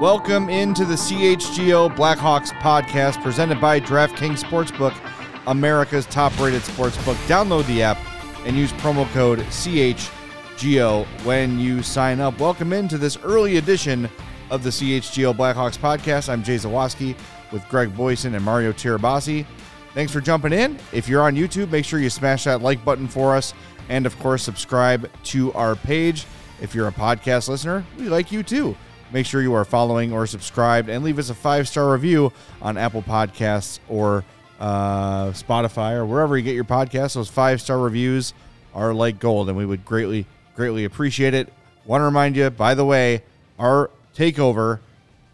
Welcome into the CHGO Blackhawks podcast presented by DraftKings Sportsbook, America's top rated sportsbook. Download the app and use promo code CHGO when you sign up. Welcome into this early edition of the CHGO Blackhawks podcast. I'm Jay Zawaski with Greg Boysen and Mario Tirabassi. Thanks for jumping in. If you're on YouTube, make sure you smash that like button for us and, of course, subscribe to our page. If you're a podcast listener, we like you too. Make sure you are following or subscribed and leave us a five star review on Apple Podcasts or uh, Spotify or wherever you get your podcasts. Those five star reviews are like gold, and we would greatly, greatly appreciate it. Want to remind you, by the way, our takeover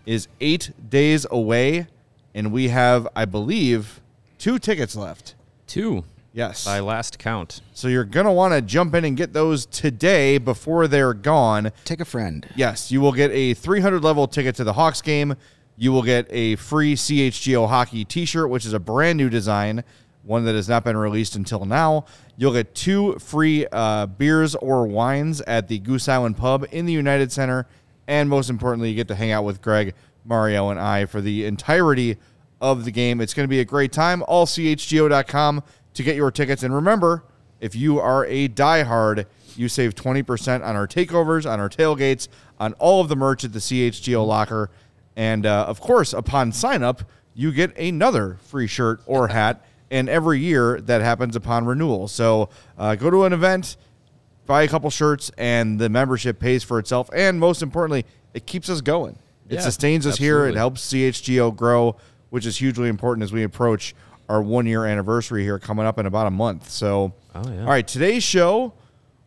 is eight days away, and we have, I believe, two tickets left. Two. Yes. By last count. So you're going to want to jump in and get those today before they're gone. Take a friend. Yes, you will get a 300 level ticket to the Hawks game. You will get a free CHGO hockey t shirt, which is a brand new design, one that has not been released until now. You'll get two free uh, beers or wines at the Goose Island Pub in the United Center. And most importantly, you get to hang out with Greg, Mario, and I for the entirety of the game. It's going to be a great time. AllCHGO.com to get your tickets. And remember, if you are a diehard, you save 20% on our takeovers, on our tailgates, on all of the merch at the CHGO locker. And uh, of course, upon sign up, you get another free shirt or hat. And every year that happens upon renewal. So uh, go to an event, buy a couple shirts, and the membership pays for itself. And most importantly, it keeps us going. It Yeah, sustains us here. It helps CHGO grow, which is hugely important as we approach our one year anniversary here coming up in about a month. So, Oh, yeah. all right, today's show,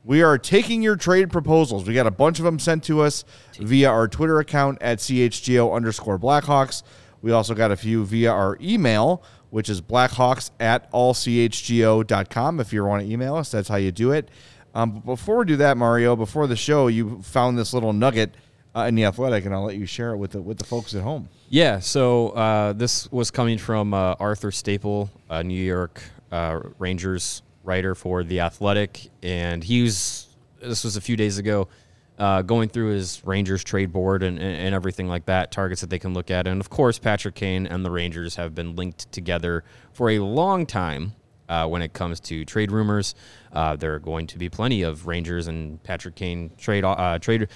we are taking your trade proposals. We got a bunch of them sent to us via our Twitter account at CHGO underscore Blackhawks. We also got a few via our email, which is blackhawks at allchgo.com. If you want to email us, that's how you do it. Um, but before we do that, Mario, before the show, you found this little nugget uh, in the athletic, and I'll let you share it with the, with the folks at home. Yeah, so uh, this was coming from uh, Arthur Staple, a New York uh, Rangers writer for The Athletic. And he was, this was a few days ago, uh, going through his Rangers trade board and, and, everything like that, targets that they can look at. And of course, Patrick Kane and the Rangers have been linked together for a long time. Uh, when it comes to trade rumors, uh, there are going to be plenty of Rangers and Patrick Kane trade trade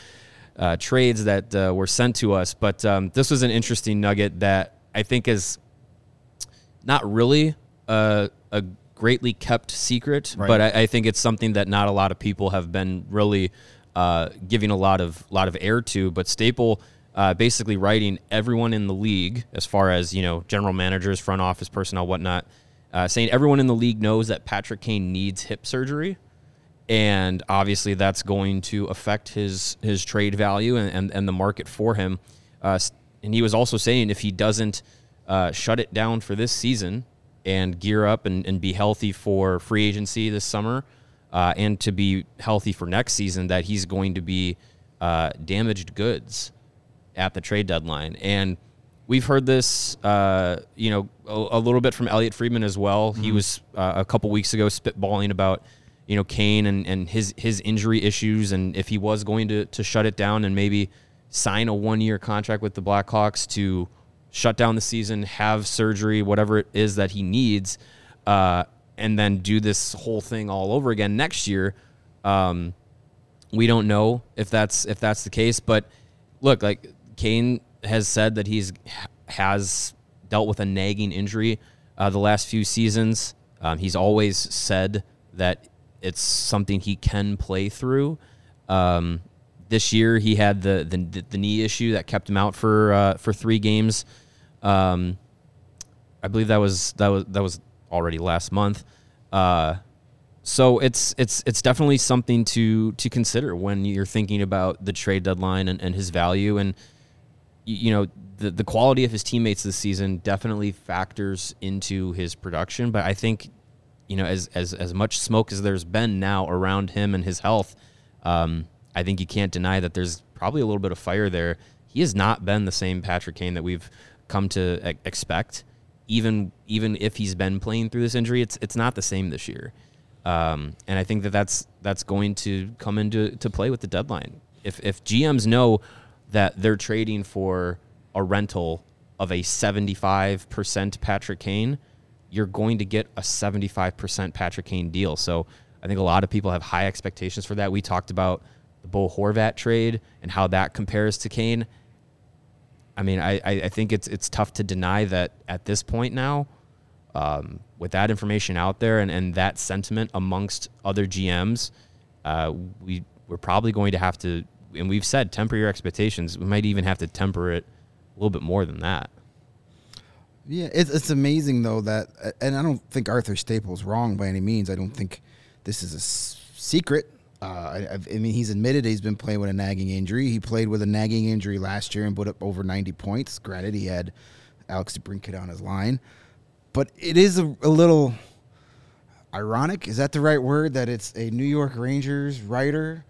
uh, trades that uh, were sent to us. But um, this was an interesting nugget that I think is not really a, a greatly kept secret, Right. but I, I think it's something that not a lot of people have been really uh, giving a lot of lot of air to. But Staple. Uh, basically, writing everyone in the league, as far as you know, general managers, front office personnel, whatnot, uh, saying everyone in the league knows that Patrick Kane needs hip surgery, and obviously that's going to affect his his trade value and, and, and the market for him. Uh, and he was also saying if he doesn't uh, shut it down for this season and gear up and, and be healthy for free agency this summer uh, and to be healthy for next season, that he's going to be uh, damaged goods at the trade deadline. And we've heard this, uh, you know, a, a little bit from Elliotte Friedman as well. He was uh, a couple weeks ago spitballing about, you know, Kane and, and his his injury issues, and if he was going to to shut it down and maybe sign a one year contract with the Blackhawks to shut down the season, have surgery, whatever it is that he needs, uh, and then do this whole thing all over again next year. Um, we don't know if that's if that's the case, but look, like Kane has said that he's has dealt with a nagging injury uh, the last few seasons. Um, he's always said that it's something he can play through. Um, this year, he had the, the the knee issue that kept him out for uh, for three games. Um, I believe that was that was that was already last month. Uh, So it's it's it's definitely something to to consider when you're thinking about the trade deadline and, and his value and you know the the quality of his teammates this season definitely factors into his production. But I think you know as as as much smoke as there's been now around him and his health, um, I think you can't deny that there's probably a little bit of fire there. He has not been the same Patrick Kane that we've come to expect. Even even if he's been playing through this injury, it's it's not the same this year. Um, and I think that that's that's going to come into to play with the deadline. If if GMs know that they're trading for a rental of a 75% Patrick Kane, you're going to get a 75% Patrick Kane deal. So I think a lot of people have high expectations for that. We talked about the Bo Horvat trade and how that compares to Kane. I mean, I, I think it's it's tough to deny that at this point now, um, with that information out there and, and that sentiment amongst other GMs, uh, we we're probably going to have to, and we've said temper your expectations. We might even have to temper it a little bit more than that. Yeah, it's, it's amazing though that, and I don't think Arthur Staples wrong by any means. I don't think this is a secret. Uh, I, I, mean, he's admitted he's been playing with a nagging injury. He played with a nagging injury last year and put up over 90 points. Granted, he had Alex DeBrincat on his line, but it is a, a little ironic. Is that the right word? That it's a New York Rangers writer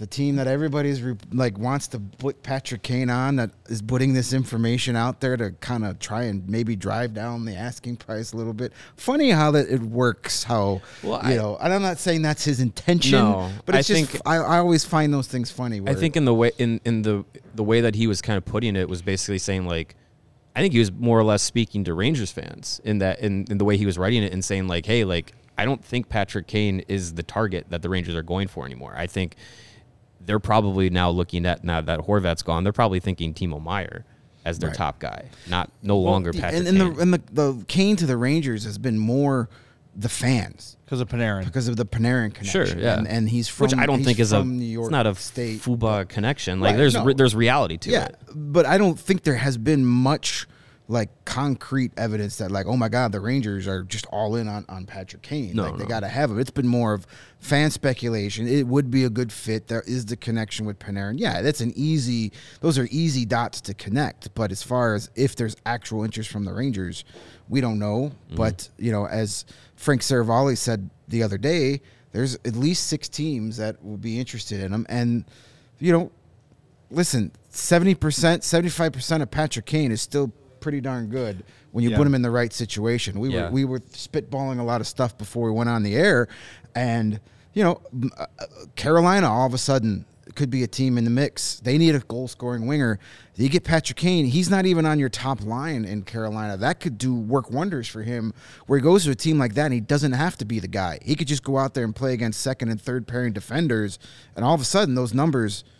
the team that everybody's re- like wants to put Patrick Kane on that is putting this information out there to kind of try and maybe drive down the asking price a little bit. Funny how that it works. How well, you I, know, and I'm not saying that's his intention, no, but it's I just think, I, I always find those things funny. I think in the way in in the the way that he was kind of putting it was basically saying like. I think he was more or less speaking to Rangers fans in that in, in the way he was writing it and saying like, "Hey, like I don't think Patrick Kane is the target that the Rangers are going for anymore. I think they're probably now looking at now that Horvat's gone. They're probably thinking Timo Meier as their right. top guy, not no well, longer Patrick. And, and the and the the Kane to the Rangers has been more the fans because of Panarin, because of the Panarin connection. Sure, yeah, and, and he's from which I don't think is a New York it's not a state Fuba connection. Like right, there's no. there's reality to yeah, it. but I don't think there has been much like concrete evidence that like oh my god the Rangers are just all in on, on Patrick Kane. No, like they got to have him. It's been more of fan speculation. It would be a good fit. There is the connection with Panarin. Yeah that's an easy those are easy dots to connect. But as far as if there's actual interest from the Rangers we don't know. Mm-hmm. but you know as Frank Seravalli said the other day there's at least six teams that will be interested in him. And you know listen 70% 75% of Patrick Kane is still pretty darn good when you yeah. put him in the right situation. We yeah. were we were spitballing a lot of stuff before we went on the air, and you know, uh, uh, Carolina all of a sudden could be a team in the mix. They need a goal scoring winger. You get Patrick Kane, he's not even on your top line in Carolina. That could do work wonders for him where he goes to a team like that and he doesn't have to be the guy. He could just go out there and play against second and third pairing defenders and all of a sudden those numbers –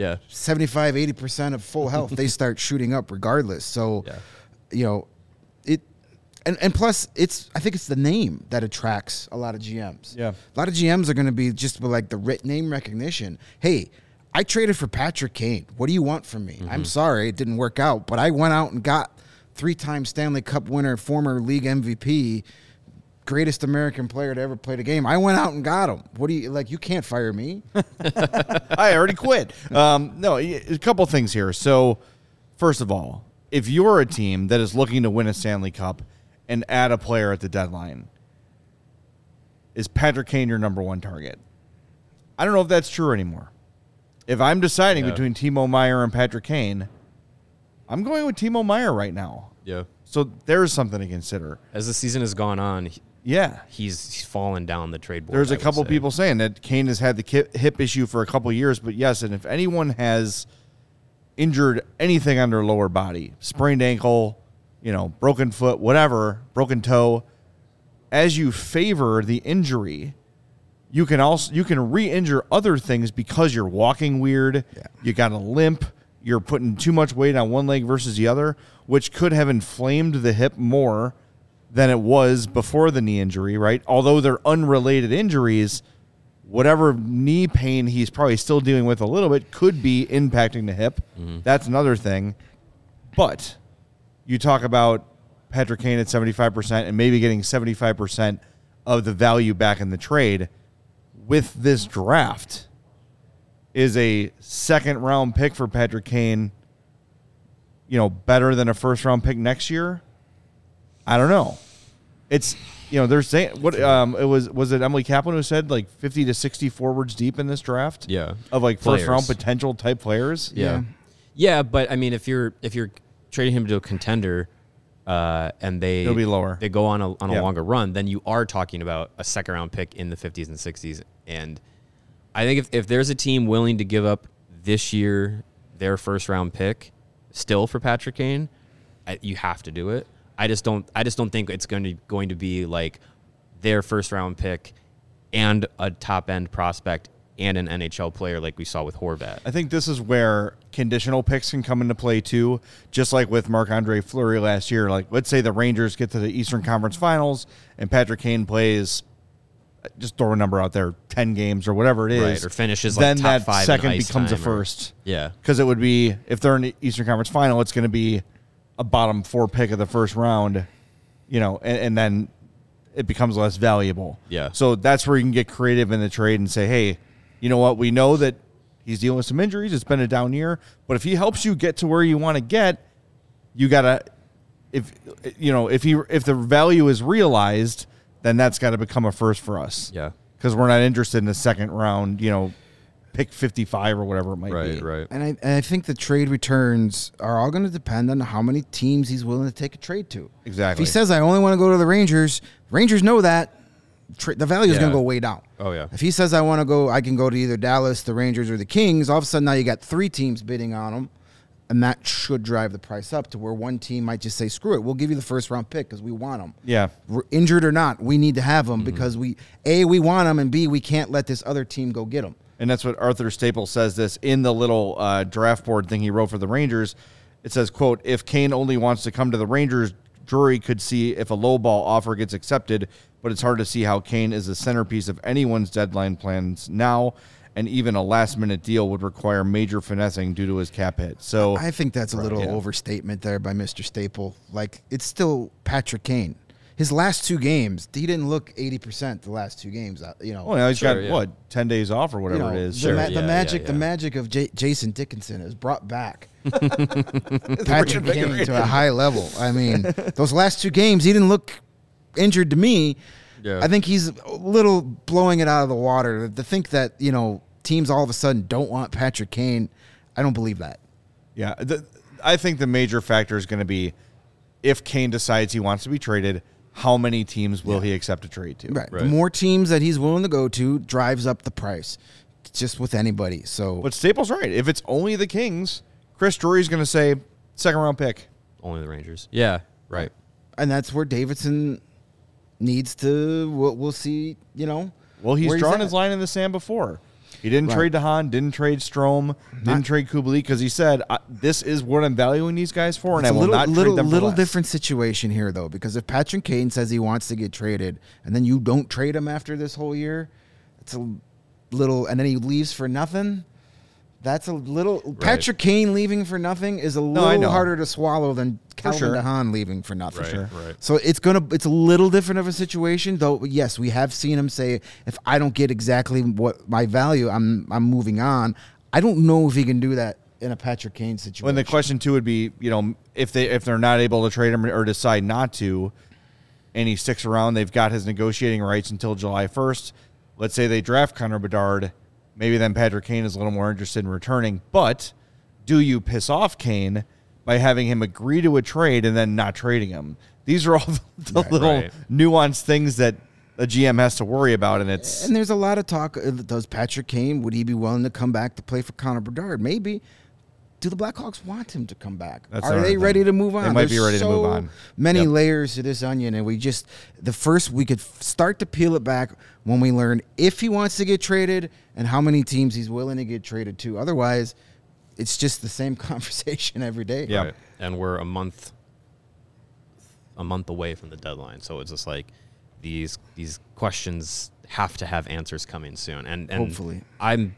yeah. 75 80% of full health they start shooting up regardless. So yeah. you know it and, and plus it's i think it's the name that attracts a lot of gms yeah. A lot of gms are going to be just like the writ name recognition. Hey i traded for patrick kane. What do you want from me? Mm-hmm. i'm sorry it didn't work out but i went out and got three-time stanley cup winner former league mvp greatest American player to ever play the game. I went out and got him. What do you like? You can't fire me. I already quit. Um, no, a couple things here. So, first of all, if you're a team that is looking to win a Stanley Cup and add a player at the deadline, is Patrick Kane your number one target? I don't know if that's true anymore. If I'm deciding yeah. between Timo Meier and Patrick Kane, I'm going with Timo Meier right now. Yeah. So there's something to consider. As the season has gone on, yeah, he's, he's fallen down the trade board. There's a couple people saying that Kane has had the hip issue for a couple years, but yes, and if anyone has injured anything on their lower body, sprained ankle, you know, broken foot, whatever, broken toe, as you favor the injury, you can also you can re-injure other things because you're walking weird, yeah. you got a limp, you're putting too much weight on one leg versus the other, which could have inflamed the hip more than it was before the knee injury, right? Although they're unrelated injuries, whatever knee pain he's probably still dealing with a little bit could be impacting the hip. Mm-hmm. That's another thing. But you talk about Patrick Kane at 75% and maybe getting 75% of the value back in the trade with this draft is a second round pick for Patrick Kane, you know, better than a first round pick next year? I don't know. It's you know they're saying what um it was was it Emily Kaplan who said like fifty to sixty forwards deep in this draft Yeah. of like first round potential type players Yeah. yeah. but I mean, if you're if you're trading him to a contender, uh, and they It'll be lower. they go on a on a Yeah. longer run, then you are talking about a second round pick in the 50s and 60s. And I think if if there's a team willing to give up this year their first round pick still for Patrick Kane, I, you have to do it. I just don't I just don't think it's going to going to be like their first round pick and a top end prospect and an NHL player like we saw with Horvat. I think this is where conditional picks can come into play too. Just like with Marc Andre Fleury last year. Like, let's say the Rangers get to the Eastern Conference Finals and Patrick Kane plays, just throw a number out there, 10 games or whatever it is. Right, or finishes, like, Then top that second becomes a time or- first. Yeah. Because it would be, if they're in the Eastern Conference Final, it's going to be a bottom four pick of the first round, you know, and, and then it becomes less valuable. Yeah. So that's where you can get creative in the trade and say, hey, you know what? We know that he's dealing with some injuries. It's been a down year, but if he helps you get to where you want to get, you gotta, if you know, if he if the value is realized, then that's got to become a first for us. Yeah. Because we're not interested in the second round, you know, pick fifty five or whatever it might be. right. right. And I, and I think the trade returns are all going to depend on how many teams he's willing to take a trade to. Exactly. If he says, I only want to go to the Rangers, Rangers know that. Tra- the value is going to go way down. Oh, yeah. If he says, I want to go, I can go to either Dallas, the Rangers, or the Kings, all of a sudden now you got three teams bidding on him. And that should drive the price up to where one team might just say, screw it, we'll give you the first round pick because we want him. Yeah. We're injured or not, we need to have Mm-hmm. because we, A, we want him, and B, we can't let this other team go get him. And that's what Arthur Staples says this in the little uh, draft board thing he wrote for the Rangers. It says, quote, if Kane only wants to come to the Rangers, Drury could see if a low ball offer gets accepted, but it's hard to see how Kane is the centerpiece of anyone's deadline plans now, and even a last minute deal would require major finessing due to his cap hit. So I think that's a little yeah. overstatement there by Mr. Staple. Like it's still Patrick Kane. His last two games, he didn't look eighty percent. The last two games, uh, you know. well, now he's Sure, got yeah. what, ten days off or you whatever know, it is. the, Sure, ma- yeah, the yeah, magic, the magic of J- Jason Dickinson is brought back Patrick Kane to a high level. I mean, those last two games, he didn't look injured to me. Yeah. I think he's a little blowing it out of the water. To think that you know teams all of a sudden don't want Patrick Kane, I don't believe that. Yeah, the, I think the major factor is going to be if Kane decides he wants to be traded, how many teams will he accept a trade to? Right. The more teams that he's willing to go to drives up the price. It's just with anybody. So But Staples right. If it's only the Kings, Chris Drury's going to say second round pick. Only the Rangers. Yeah, right. and that's where Davidson needs to we'll, we'll see, you know. Well, he's where drawn at. his line in the sand before. He didn't Right. trade DeHaan, didn't trade Strom, didn't trade Kubalik because he said, "This is what I'm valuing these guys for, and I a will little, not little, trade them little less." different situation here, though, because if Patrick Kane says he wants to get traded, and then you don't trade him after this whole year, it's a little, and then he leaves for nothing. That's a little. Patrick Kane leaving for nothing is a I little know. harder to swallow than Calvin sure. DeHaan leaving for nothing. Right, Sure. right. So it's gonna. It's a little different of a situation, though. Yes, we have seen him say, "If I don't get exactly what my value, I'm I'm moving on." I don't know if he can do that in a Patrick Kane situation. When the question too would be, you know, if they if they're not able to trade him or decide not to, and he sticks around, they've got his negotiating rights until July first. Let's say they draft Connor Bedard, maybe then Patrick Kane is a little more interested in returning. But do you piss off Kane by having him agree to a trade and then not trading him? These are all the little Right. nuanced things that a GM has to worry about, and it's And there's a lot of talk. uh, Does Patrick Kane would he be willing to come back to play for Connor Bedard? Maybe. Do the Blackhawks want him to come back? That's Are they thing. ready to move on? They might be There's ready to move on. Many Yep. layers to this onion, and we just the first we could start to peel it back when we learn if he wants to get traded and how many teams he's willing to get traded to. Otherwise, it's just the same conversation every day. Yeah. Right. And we're a month a month away from the deadline. So it's just like these these questions have to have answers coming soon. And, and Hopefully. I'm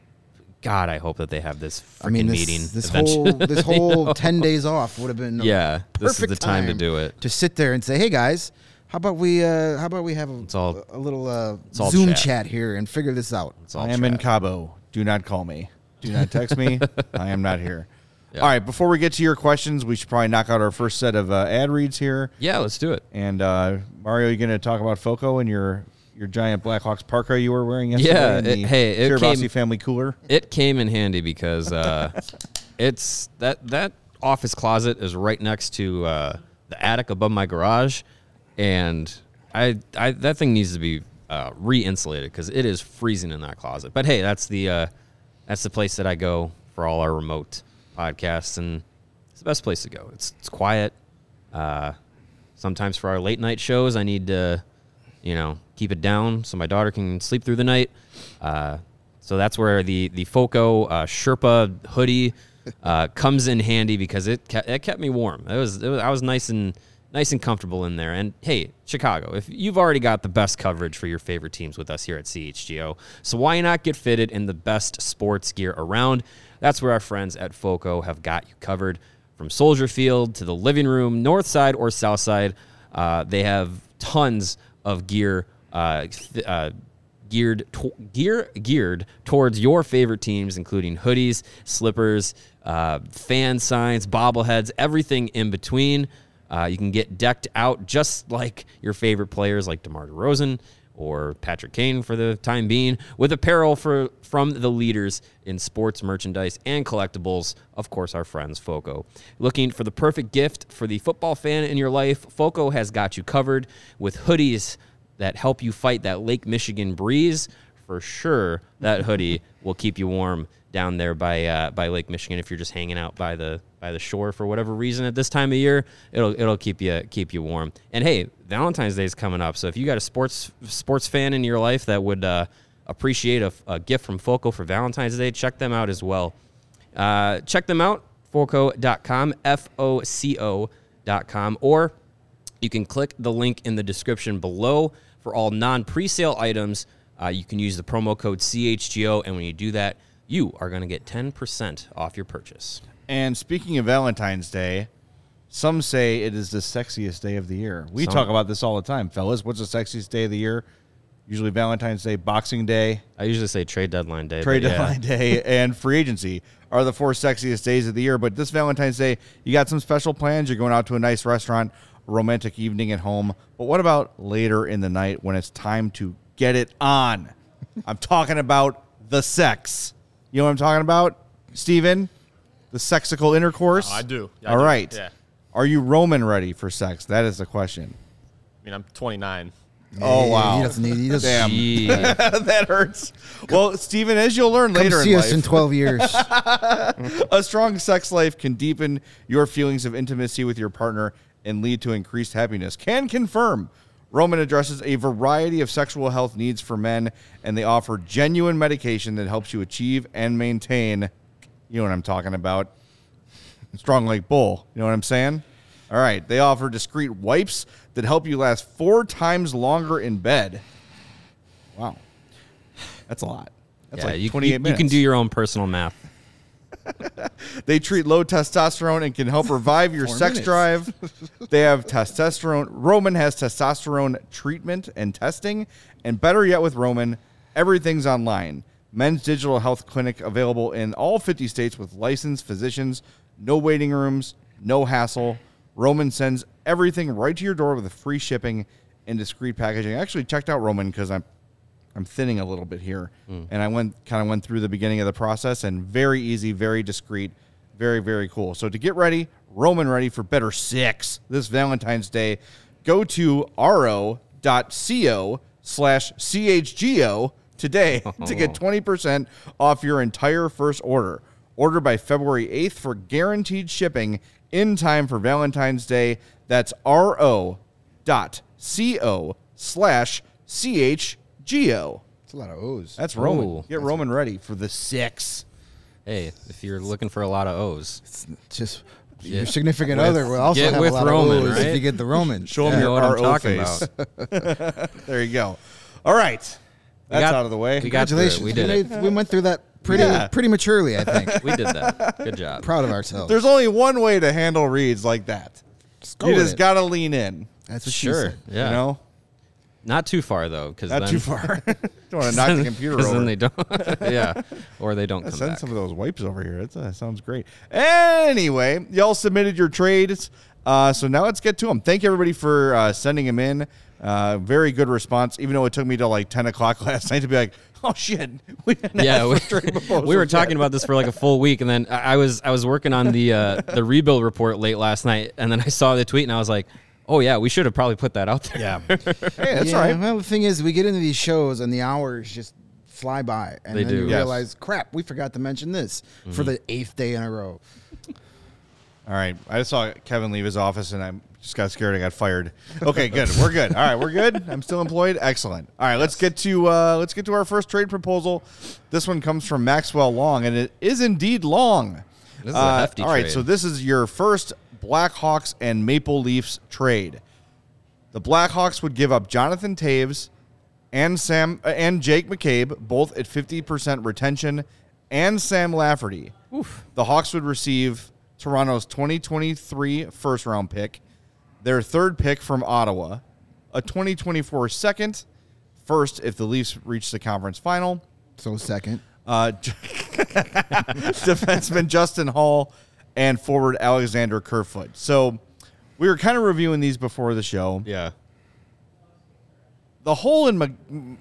God, I hope that they have this freaking I mean, this, meeting. this eventually. whole this whole ten days off would have been Yeah, this is perfect the time to do it. To sit there and say, "Hey guys, How about we? Uh, how about we have a, all- a little uh, Zoom chat. chat. here and figure this out? I am in. Cabo. Do not call me. Do not text me. I am not here. Yeah. All right. Before we get to your questions, we should probably knock out our first set of uh, ad reads here. Yeah, let's do it. And uh, Mario, you going to talk about Foco and your your giant Blackhawks parka you were wearing yesterday? Yeah, it- the hey, it came- family cooler. It came in handy because uh, it's that that office closet is right next to uh, the attic above my garage, and I, I that thing needs to be uh, re-insulated because it is freezing in that closet. But hey, that's the uh, that's the place that I go for all our remote podcasts, and it's the best place to go. It's it's quiet. Uh, sometimes for our late night shows, I need to, you know, keep it down so my daughter can sleep through the night. Uh, so that's where the the Foco uh, Sherpa hoodie uh, comes in handy because it kept, it kept me warm. It was, it was I was nice and nice and comfortable in there. And hey, Chicago, if you've already got the best coverage for your favorite teams with us here at CHGO, so why not get fitted in the best sports gear around? That's where our friends at Foco have got you covered. From Soldier Field to the living room, north side or south side, uh, they have tons of gear. Uh, uh, geared gear geared towards your favorite teams, including hoodies, slippers, uh, fan signs, bobbleheads, everything in between. Uh, you can get decked out just like your favorite players, like DeMar DeRozan or Patrick Kane, for the time being, with apparel for from the leaders in sports merchandise and collectibles. Of course, our friends Foco. Looking for the perfect gift for the football fan in your life, Foco has got you covered with hoodies that help you fight that Lake Michigan breeze. For sure, that hoodie will keep you warm down there by uh, by Lake Michigan. If you're just hanging out by the by the shore for whatever reason at this time of year, it'll it'll keep you keep you warm. And hey, Valentine's Day is coming up, so if you got a sports sports fan in your life that would uh, appreciate a, a gift from Foco for Valentine's Day, check them out as well. Uh, check them out, foco.com, F O C O.com, or you can click the link in the description below for all non presale items. Uh, you can use the promo code CHGO, and when you do that, you are going to get 10% off your purchase. And speaking of Valentine's Day, some say it is the sexiest day of the year. We Some- talk about this all the time, fellas. What's the sexiest day of the year? Usually Valentine's Day, Boxing Day, I usually say trade deadline day. trade but yeah. deadline day, and free agency are the four sexiest days of the year. But this Valentine's Day, you got some special plans. You're going out to a nice restaurant, romantic evening at home. But what about later in the night when it's time to get it on? I'm talking about the sex. You know what I'm talking about, Steven? The sexical intercourse? Oh, I do. I All do. right. Yeah. Are you Roman ready for sex? That is the question. I mean, I'm 29. Oh, wow. He doesn't need. He doesn't. Damn. That hurts. Well, Steven, as you'll learn Come later see in us life, in 12 years. a strong sex life can deepen your feelings of intimacy with your partner and lead to increased happiness. Can confirm. Roman addresses a variety of sexual health needs for men, and they offer genuine medication that helps you achieve and maintain. You know what I'm talking about. Strong like bull. You know what I'm saying? All right. They offer discreet wipes that help you last four times longer in bed. Wow. That's a lot. That's Yeah, like you, you, minutes. you can do your own personal math. They treat low testosterone and can help revive your Four sex minutes. drive. They have testosterone. Roman has testosterone treatment and testing. And better yet, with Roman, everything's online. Men's digital health clinic available in all 50 states with licensed physicians, no waiting rooms, no hassle. Roman sends everything right to your door with free shipping and discreet packaging. I actually checked out Roman because I'm I'm thinning a little bit here, mm. and I went kind of went through the beginning of the process, and very easy, very discreet, very very cool. So to get ready, Roman ready for better six this Valentine's Day, go to ro.co slash chgo today to get twenty percent off your entire first order. Order by February eighth for guaranteed shipping in time for Valentine's Day. That's ro dot co slash chgo. It's a lot of O's. That's Roman. Ooh. Get Roman ready for the six. Hey, if you're looking for a lot of O's, It's just your Get significant with- other will also get have with a lot Roman, of O's right? if you get the Roman. Show him you your know what I'm RO talking face. about. There you go. All right. That's got- out of the way. we got. Congratulations. We did it. made- we went through that pretty Yeah. pretty maturely, I think. We did that. Good job. Proud of ourselves. There's only one way to handle reads like that. go you with just it. got to lean in. That's what Sure. she said. Yeah. You know, Not too far though, because not too far. don't want to knock the computer over. then they don't. yeah, or they don't come Send back. some of those wipes over here. That uh, sounds great. Anyway, y'all submitted your trades. Uh, so now let's get to them. Thank you everybody for uh, sending them in. Uh, very good response, even though it took me till like 10 o'clock last night to be like, oh shit. We didn't yeah, we, for trade proposals we were yet." talking about this for like a full week, and then I I was I was working on the uh, the rebuild report late last night, and then I saw the tweet, and I was like, oh yeah, we should have probably put that out there. Yeah. hey, that's yeah, all right. Well, the thing is, we get into these shows and the hours just fly by, and They then do. you Yes. realize, crap, we forgot to mention this Mm-hmm. for the eighth day in a row. All right. I just saw Kevin leave his office and I just got scared I got fired. Okay, good. We're good. All right, we're good. I'm still employed. Excellent. All right, let's get to uh, let's get to our first trade proposal. This one comes from Maxwell Long, and it is indeed long. This is a Uh, hefty All right, trade. so this is your first Blackhawks and Maple Leafs trade. The Blackhawks would give up Jonathan Toews and Sam uh, and Jake McCabe, both at 50% retention, and Sam Lafferty. The Hawks would receive Toronto's 2023 first round pick, their third pick from Ottawa, a 2024 second, first if the Leafs reach the conference final, So second, uh, defenseman Justin Holl, and forward Alexander Kerfoot. So we were kind of reviewing these before the show. yeah. The whole in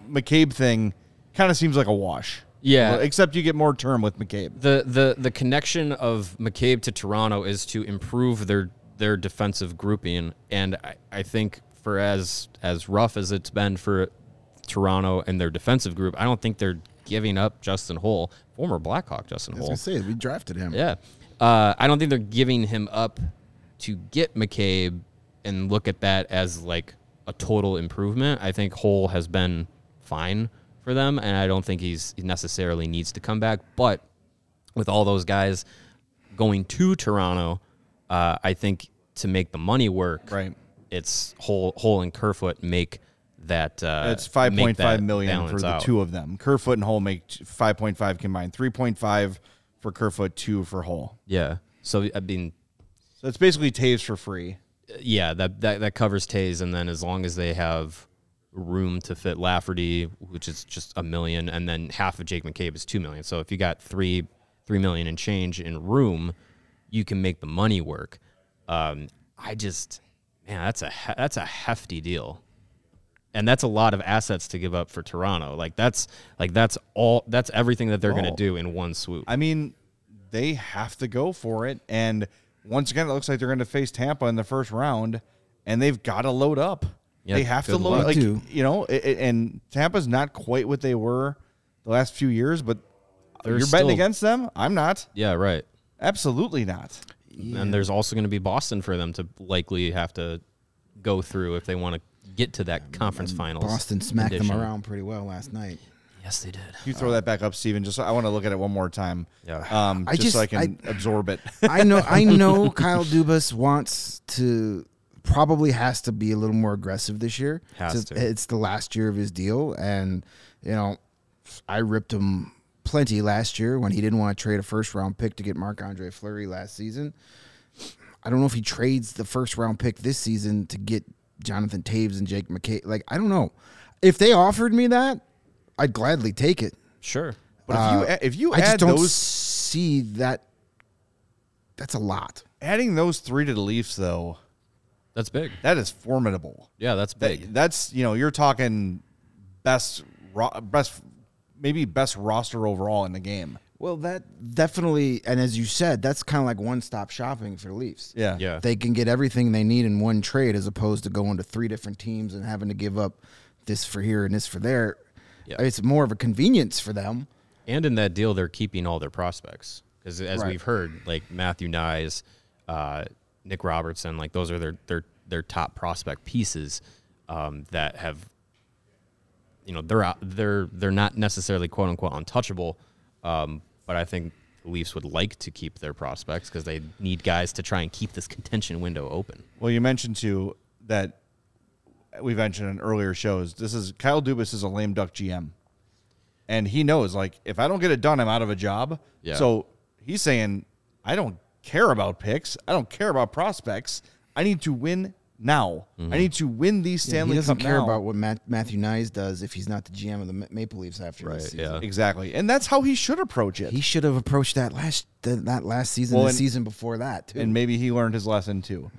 McCabe thing kind of seems like a wash. Yeah. Except you get more term with McCabe. The the the connection of McCabe to Toronto is to improve their their defensive grouping, and I, I think for as as rough as it's been for Toronto and their defensive group, I don't think they're giving up Justin Holl, former Blackhawk Justin I was Holl. gonna say we drafted him. Yeah. Uh, I don't think they're giving him up to get McCabe and look at that as like a total improvement. I think Holl has been fine for them, and I don't think he's he necessarily needs to come back. But with all those guys going to Toronto, uh, I think to make the money work, Right. It's Holl, Holl and Kerfoot make that. Uh, It's five point five million for the out. two of them. Kerfoot and Holl make five point five combined. Three point five for Kerfoot, two for Holl. Yeah. So I mean, So it's basically Toews for free. yeah, that, that that covers Toews, and then as long as they have room to fit Lafferty, which is just a million, and then half of Jake McCabe is two million. So if you got three three million and change in room, you can make the money work. Um, I just man, that's a that's a hefty deal. And that's a lot of assets to give up for Toronto. Like that's like that's all that's everything that they're going Oh. to do in one swoop. I mean, they have to go for it. And once again, it looks like they're going to face Tampa in the first round, and they've got to load up. Yeah, they have to load, like They you know. i- i- and Tampa's not quite what they were the last few years, but They're you're betting against them. I'm not. yeah, right. Absolutely not. And there's also going to be Boston for them to likely have to go through if they want to get to that conference finals. Boston smacked condition. them around pretty well last night. Yes, they did. You throw that back up, Steven. Just I want to look at it one more time. Yeah. Um, I just, so I just- can absorb it. I know I know Kyle Dubas wants to probably has to be a little more aggressive this year. Has it's, to. it's the last year of his deal and you know I ripped him plenty last year when he didn't want to trade a first round pick to get Marc Andre Fleury last season. I don't know if he trades the first round pick this season to get Jonathan Toews and Jake McCabe. Like I don't know. If they offered me that, I'd gladly take it. Sure. But if you if you Uh, I just add don't those see that. That's a lot. adding those three to the Leafs though, That's big. that is formidable. Yeah, that's That, big. that's you know you're talking best best maybe best roster overall in the game. Well, that definitely, and as you said, that's kind of like one-stop shopping for the Leafs. Yeah. Yeah. they can get everything they need in one trade, as opposed to going to three different teams and having to give up this for here and this for there. Yeah. It's more of a convenience for them. And in that deal, they're keeping all their prospects because, as Right. we've heard, like Matthew Knies, uh, Nick Robertson, like those are their their their top prospect pieces um, that have, you know, they're out, they're they're not necessarily quote unquote untouchable, um, but I think the Leafs would like to keep their prospects because they need guys to try and keep this contention window open. Well, you mentioned too that we've mentioned in earlier shows. This is Kyle Dubas is a lame duck GM, and he knows like if I don't get it done, I'm out of a job. Yeah. So he's saying I don't care about picks. I don't care about prospects. I need to win now. I need to win these Yeah, Stanley he doesn't Cup care now. about what Matt, Matthew Knies does if he's not the GM of the Maple Leafs after Right, this season. yeah. exactly, and that's how he should approach it. He should have approached that last the, that last season, Well, the and- season before that too. and maybe he learned his lesson too.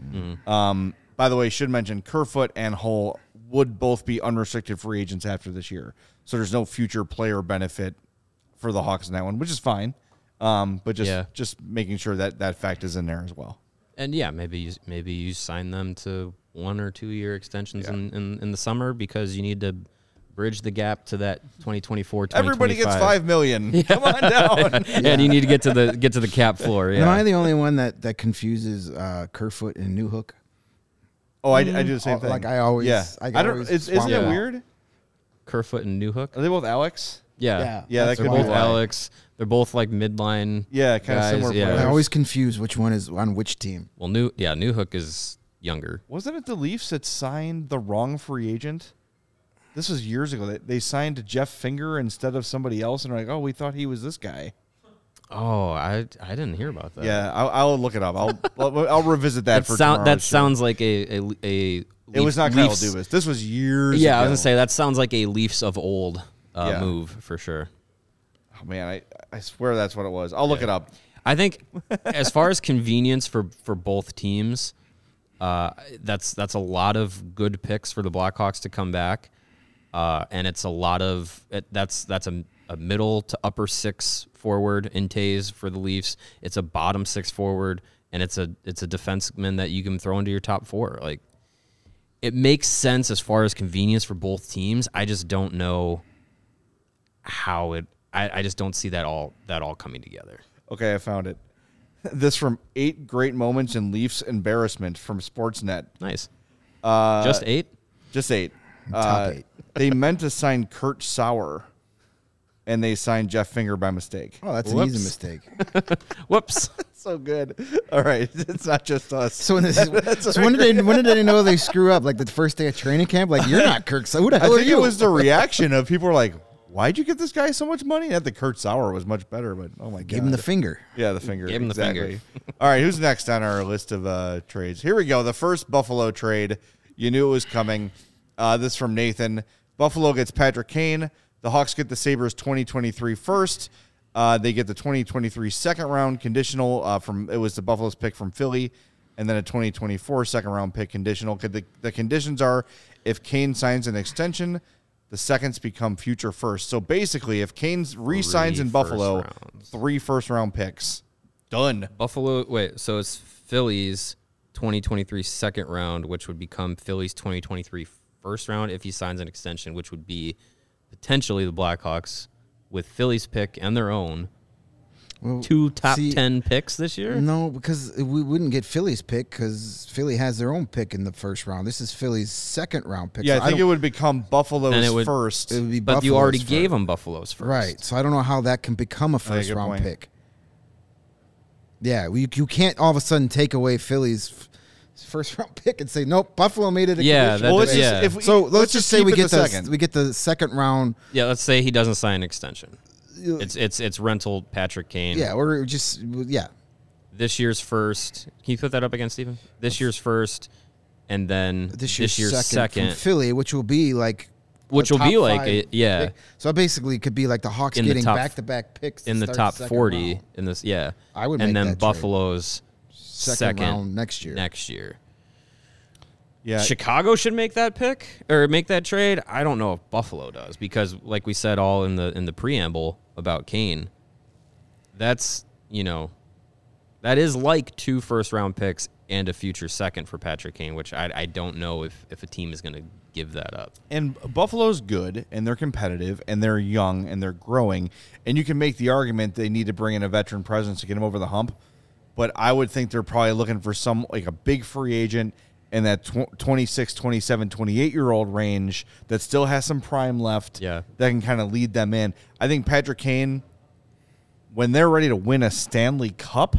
Um, by the way, should mention Kerfoot and Holl would both be unrestricted free agents after this year, so there's no future player benefit for the Hawks in that one, which is fine. Um, but just Yeah. just making sure that that fact is in there as well. And yeah, maybe you, maybe you sign them to one or two year extensions in, in, in the summer because you need to bridge the gap to that 2024 Everybody gets 2025. five million. Come on down. and you need to get to the get to the cap floor. Yeah. Am I the only one that that confuses uh, Kerfoot and Newhook? Oh, I, I do the same Oh, thing. like I always- yeah. I I, don't. always It's, isn't it them. weird? Kerfoot and Newhook. Are they both Alex? Yeah. Yeah. Yeah, that could They're be both. Alex. They're both like midline. Yeah, kinda guys. similar Yeah. players. I always confuse which one is on which team. Well, new yeah, Newhook is younger. Wasn't it the Leafs that signed the wrong free agent? This was years ago. They, they signed Jeff Finger instead of somebody else, and they're like, "Oh, we thought he was this guy." Oh, I I didn't hear about that. Yeah, I'll, I'll look it up. I'll I'll, I'll revisit that, that for sound that tomorrow's show. sounds like a a, a It was not Kyle Leafs- Dubas. This was years. Yeah, I ago. was gonna say that sounds like a Leafs of old uh, Yeah. move for sure. Oh man, I I swear that's what it was. I'll look it up. I think as far as convenience for for both teams, uh, that's that's a lot of good picks for the Blackhawks to come back, uh, and it's a lot of it, that's that's a, a middle to upper six forward in Toews for the Leafs. It's a bottom six forward, and it's a it's a defenseman that you can throw into your top four. Like it makes sense as far as convenience for both teams. I just don't know how it. I, I just don't see that all that all coming together. Okay, I found it. This from eight great moments in Leafs embarrassment from Sportsnet. Nice. Uh, Just eight. Just eight. Uh, eight. they meant to sign Kurt Sauer, and they signed Jeff Finger by mistake. Oh, that's an easy mistake. Whoops. So good. All right, it's not just us. So when, this, so when did they when did they know they screw up? Like the first day of training camp? Like you're not Kirk. So who the I hell are think you? it was the reaction of people were like, "Why'd you get this guy so much money?" Not the Kurt Sauer was much better, but oh my god, Give him the finger. Yeah, the finger. Give him the finger. All right, who's next on our list of uh, trades? Here we go. The first Buffalo trade. You knew it was coming. Uh, this from Nathan. Buffalo gets Patrick Kane. The Hawks get the Sabres 2023 first. Uh, they get the 2023 second round conditional uh, from it was the Buffalo's pick from Philly, and then a 2024 second round pick conditional. Could The, the conditions are if Kane signs an extension, the seconds become future first. So basically, if Kane re-signs in Buffalo, rounds. three first round picks. Done. Buffalo. Wait, so it's Phillies 2023 second round, which would become Phillies 2023 first round if he signs an extension, which would be potentially the Blackhawks with Phillies pick and their own Well, two top see, 10 picks this year. No, because we wouldn't get Philly's pick because Philly has their own pick in the first round. This is Philly's second round pick. Yeah, so I think it would become Buffalo's Then it would- first. it would be but you already Buffalo's gave first. him Buffalo's first. right. So I don't know how that can become a first good round point. pick. Yeah, you, you can't all of a sudden take away Philly's first round pick and say nope. Buffalo made it. A Yeah, condition." that- well, let's yeah. just, if we, so let's, just say we get the the, second. we get the second round. Yeah, let's say he doesn't sign an extension. It's it's it's rental Patrick Kane. Yeah, or just yeah. This year's first. Can you put that up again, Stephen? This year's first, and then This year's, year's second, second, Philly, which will be like which will be like a, yeah pick. So basically, it could be like the Hawks In getting back to back picks to in the top forty round. in this. Yeah, I would and then. Buffalo's Second second, round next year. Next year, yeah, Chicago should make that pick or make that trade. I don't know if Buffalo does because, like we said all in the in the preamble about Kane, that's you know that is like two first round picks and a future second for Patrick Kane, which I, I don't know if, if a team is going to give that up. and Buffalo's good, and they're competitive, and they're young, and they're growing, and you can make the argument they need to bring in a veteran presence to get them over the hump. But I would think they're probably looking for some like a big free agent in that tw- 26, 27, 28 year old range that still has some prime left. Yeah. that can kind of lead them in. I think Patrick Kane, when they're ready to win a Stanley Cup,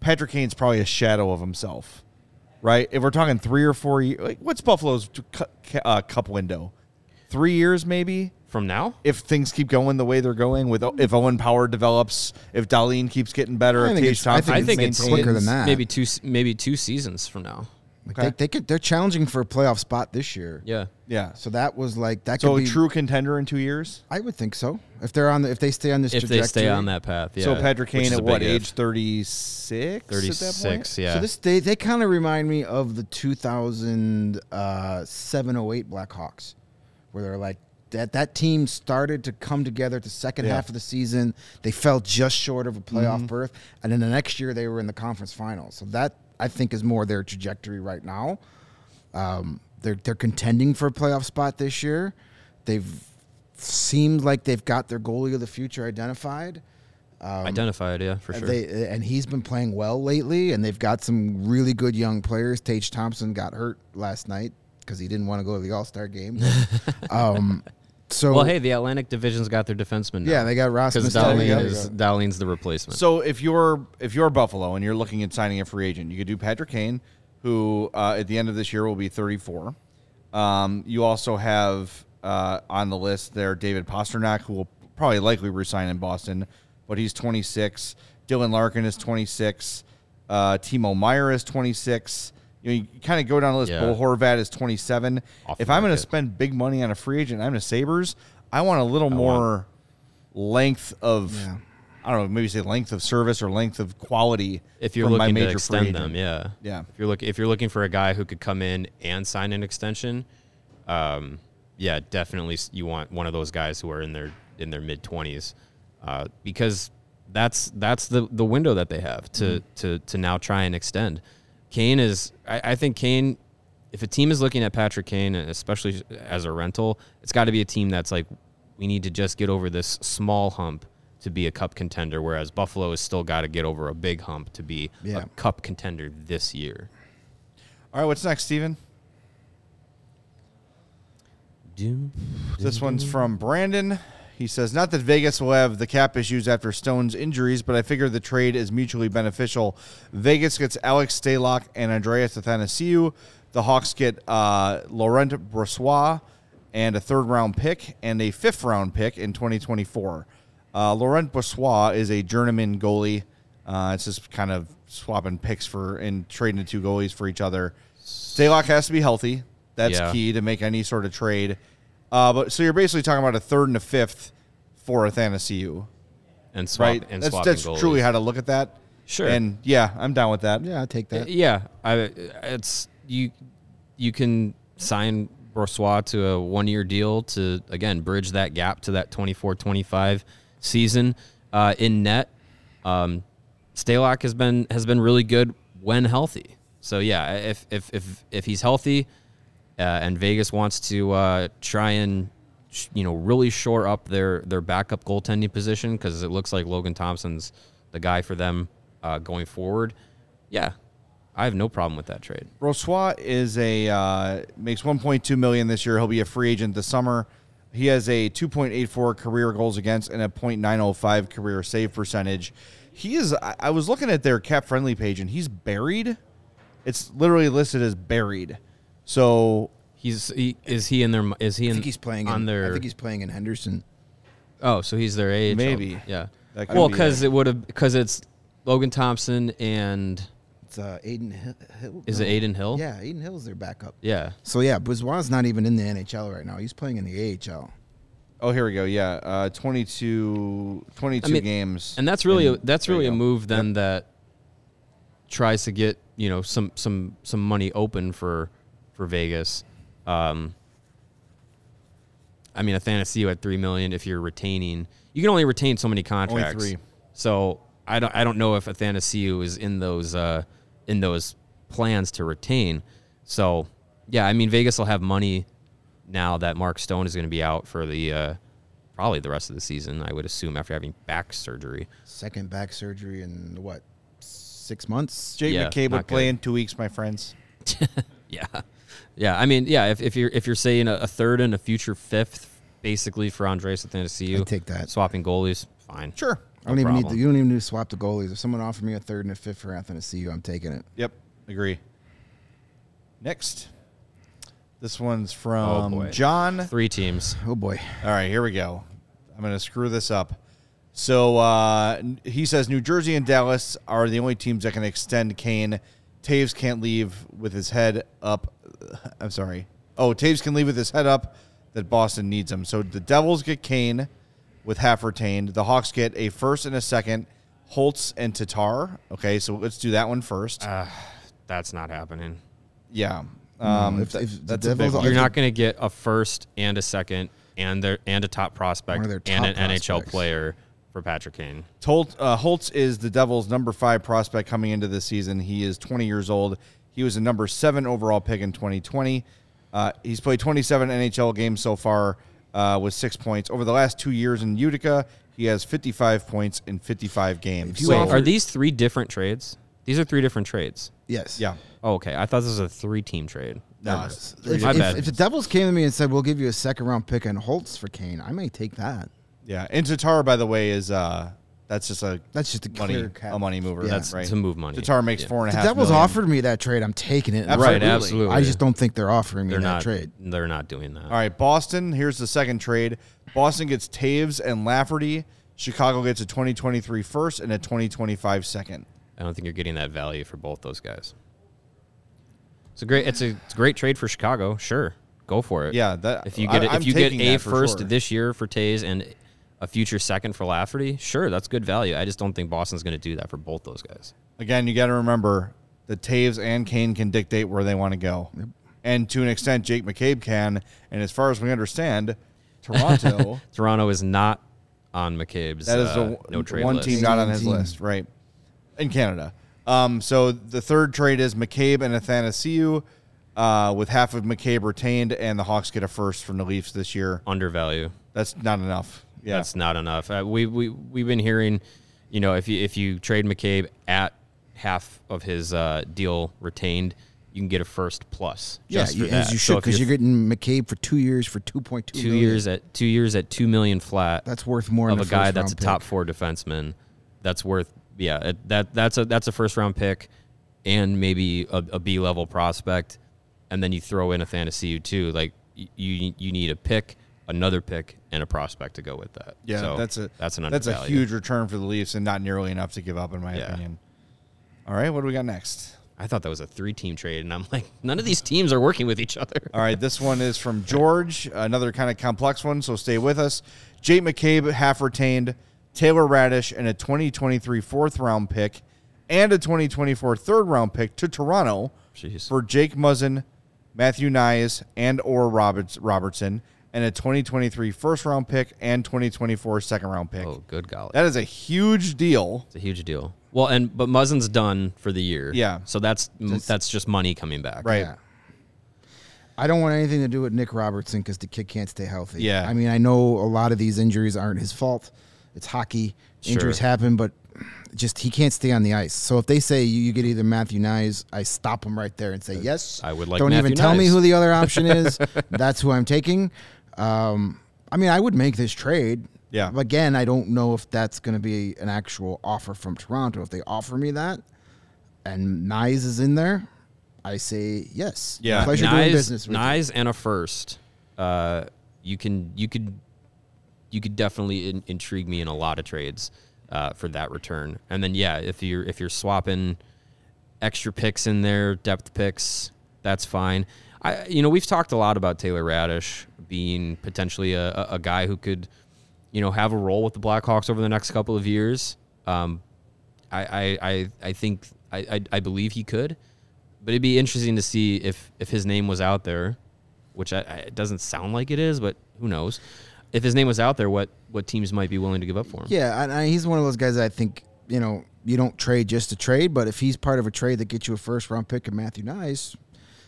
Patrick Kane's probably a shadow of himself, right? If we're talking three or four years, like what's Buffalo's cu- uh, cup window? Three years, maybe. From now, If things keep going the way they're going, with if Owen Power develops, if Dahlin keeps getting better, I if think Tage it's- I think I think it's quicker than that. Maybe two maybe two seasons from now. Like Okay. they, they could, they're challenging for a playoff spot this year. Yeah. Yeah. So that was like that So could a be true contender in two years. I would think so. If they're on the if they stay on this If trajectory. they stay on that path, yeah. so Patrick which Kane at what age? Thirty six. Thirty six, yeah. So this they they kind of remind me of the 2007 08 Blackhawks, where they're like that that team started to come together at the second Yeah. half of the season. They fell just short of a playoff Mm-hmm. berth, and then the next year they were in the conference finals. So that I think is more their trajectory right now. Um, they're they're contending for a playoff spot this year. They've seemed like they've got their goalie of the future identified. Identified, yeah, for sure. They and he's been playing well lately, and they've got some really good young players. Tage Thompson got hurt last night because he didn't want to go to the All Star game. um, so well, hey, the Atlantic Division's got their defenseman. yeah, they got Rasmus. because Dahlin. Is Dahlin's the replacement. So if you're if you're Buffalo and you're looking at signing a free agent, you could do Patrick Kane, who uh, at the end of this year will be 34. Um, you also have uh, on the list there David Pastrnak, who will probably likely resign in Boston, but he's 26. Dylan Larkin is 26. Uh, Timo Meier is 26. You, know, you kind of go down the list. Yeah. Bo Horvat is 27. Off if I'm going to spend big money on a free agent, I'm a Sabres. I want a little more length of Yeah. I don't know, maybe say length of service or length of quality. if you're from looking to major free extend them, yeah, Yeah. If you're look if you're looking for a guy who could come in and sign an extension, um, yeah, definitely you want one of those guys who are in their in their mid twenties, uh, because that's that's the the window that they have to Mm-hmm. to to now try and extend. Kane is, I, I think Kane. If a team is looking at Patrick Kane, especially as a rental, it's got to be a team that's like, we need to just get over this small hump to be a cup contender, whereas Buffalo has still got to get over a big hump to be Yeah. a cup contender this year. All right, what's next, Steven? This one's from Brandon. He says, Not that Vegas will have the cap issues after Stone's injuries, but I figure the trade is mutually beneficial. Vegas gets Alex Stalock and Andreas Athanasiou. The Hawks get uh, Laurent Brossoit and a third round pick and a fifth round pick in 2024. Uh, Laurent Brossoit is a journeyman goalie. Uh, it's just kind of swapping picks for and trading the two goalies for each other. Stalock has to be healthy. That's Yeah. key to make any sort of trade. Uh, but so you're basically talking about a third and a fifth for Athanasiou, and swap right? and that's that's goalies. truly how to look at that. Sure. And yeah, I'm down with that. Yeah, I take that. Yeah, I it's you you can sign Brossoit to a one year deal to again bridge that gap to that 24-25 season uh, in net. Um, Stalock has been has been really good when healthy. So yeah, if if if if he's healthy, uh, and Vegas wants to uh, try and you know really shore up their their backup goaltending position because it looks like Logan Thompson's the guy for them uh, going forward. Yeah, I have no problem with that trade. Brossoit is a uh, makes 1.2 million this year. He'll be a free agent this summer. He has a 2.84 career goals against and a .905 career save percentage. He is. I was looking at their cap friendly page and he's buried. It's literally listed as buried. So He's he, is he in their is he I in think he's playing. on in, their I think he's playing in Henderson. oh so he's their age Maybe. yeah That could well because it. it would have because it's Logan Thompson and It's uh, Adin Hill. Hill is it Adin Hill Yeah, Adin Hill's their backup. yeah So yeah, Bourgeois not even in the NHL right now. He's playing in the AHL. Oh, here we go. Yeah, uh, 22, 22 I mean, games, and that's really a, that's really a move then that tries to get you know some some some money open for for Vegas. Um, I mean, Athanasiou at three million. If you're retaining, you can only retain so many contracts. Only three. So I don't I don't know if Athanasiou is in those uh, in those plans to retain. So yeah, I mean Vegas will have money now that Mark Stone is going to be out for the uh, probably the rest of the season. I would assume after having back surgery. Second back surgery in what six months? Jake Yeah, McCabe would play good. in two weeks, my friends. Yeah, yeah. I mean, yeah. If, if you're if you're saying a, a third and a future fifth, basically for Andreas Athanasiou, I'd take that. Swapping goalies, fine. Sure. I don't No even need. To, you don't even need to swap the goalies. If someone offered me a third and a fifth for Athanasiou, I'm taking it. Yep, agree. Next, this one's from boy. John. Three teams. Oh boy. All right, here we go. I'm going to screw this up. So uh, he says New Jersey and Dallas are the only teams that can extend Kane Toews can't leave with his head up. I'm sorry. Oh, Toews can leave with his head up. That Boston needs him. So the Devils get Kane with half retained. The Hawks get a first and a second. Holtz and Tatar. Okay, so let's do that one first. That's not happening. yeah. Um, if- th- if the that's a big Devils You're not going to get a first and a second and their and a top prospect One and an top NHL player for Patrick Kane. Holt, uh, Holtz is the Devils' number five prospect coming into this season. He is 20 years old. He was a number seven overall pick in 2020. Uh, he's played 27 NHL games so far uh, with six points. Over the last two years in Utica, he has 55 points in 55 games. you Wait, So- are these three different trades? These are three different trades. Yes. yeah. Oh, okay. I thought this was a three-team trade. No, If, My if- bad. if the Devils came to me and said, "We'll give you a second round pick and Holtz for Kane," I may take that. Yeah. And Tatar, by the way, is uh, that's just a That's just a money clear cap. a money mover. Yeah. That's right. to move money. Tatar makes Yeah. four and a The half. Devils million. offered me that trade. I'm taking it. Absolutely. Right, absolutely. I just don't think they're offering me They're that not trade. They're not doing that. All right, Boston. Here's the second trade. Boston gets Toews and Lafferty. Chicago gets a 2023 first and a 2025 second. I don't think you're getting that value for both those guys. It's a great. It's a, it's a great trade for Chicago. Sure, go for it. Yeah, that- if you I- get it, I'm if you get taking a that for first sure. this year for Toews and a future second for Lafferty, sure, that's good value. I just don't think Boston's going to do that for both those guys. Again, you got to remember that Toews and Kane can dictate where they want to go, and to an extent, Jake McCabe can. And as far as we understand, Toronto Toronto is not on McCabe's that is uh, the no trade one list. team not on his Team. list, right? In Canada. Um, so the third trade is McCabe and Athanasiou, uh, with half of McCabe retained, and the Hawks get a first from the Leafs this year. undervalue. That's not enough. Yeah, That's not enough. Uh, we we we've been hearing, you know, if you if you trade McCabe at half of his uh, deal retained, you can get a first plus. Yeah, just you, for as you should, because you're getting McCabe for two years for two point two. two years at two years at two million flat. That's worth more of than a guy that's a round top pick. four defenseman. That's worth yeah. That that's a that's a first round pick, and maybe a, a B level prospect, and then you throw in Athanasiou too. Like you you need a pick, another pick, and a prospect to go with that. Yeah, So that's a that's an that's a huge return for the Leafs and not nearly enough to give up, in my Yeah. opinion. All right, what do we got next? I thought that was a three team trade, and I'm like, none of these teams are working with each other. All right, this one is from George, another kind of complex one, so stay with us. Jake McCabe, half retained, Taylor Raddysh, and a 2023 fourth round pick, and a 2024 third round pick to Toronto Jeez. for Jake Muzzin, Matthew Knies, and or Roberts Robertson, and a 2023 first round pick and 2024 second round pick. Oh, good golly, That is a huge deal. it's a huge deal. Well, and but Muzzin's done for the year. Yeah. so that's that's just money coming back. Right. Yeah. I don't want anything to do with Nick Robertson because the kid can't stay healthy. Yeah. I mean, I know a lot of these injuries aren't his fault. It's hockey. Injuries Sure. happen, but just he can't stay on the ice. So if they say you, you get either Matthew Knies, I stop him right there and say yes. I would like Don't even Matthew tell me who the other option is. That's who I'm taking. Um, I mean, I would make this trade. Yeah. Again, I don't know if that's going to be an actual offer from Toronto. If they offer me that, and Knies is in there, I say yes. Yeah. pleasure doing business with you. And a first. Uh, you can you could you could definitely in, intrigue me in a lot of trades uh, for that return. And then yeah, if you're if you're swapping extra picks in there, depth picks, that's fine. I you know we've talked a lot about Taylor Raddysh being potentially a, a, guy who could you know have a role with the Blackhawks over the next couple of years. Um, I, I, I, I think I, I, I believe he could, but it'd be interesting to see if if his name was out there, which I, I, it doesn't sound like it is, but who knows? If his name was out there, what what teams might be willing to give up for him? Yeah, and I, he's one of those guys that I think you know you don't trade just to trade, but if he's part of a trade that gets you a first round pick of Matthew Knies,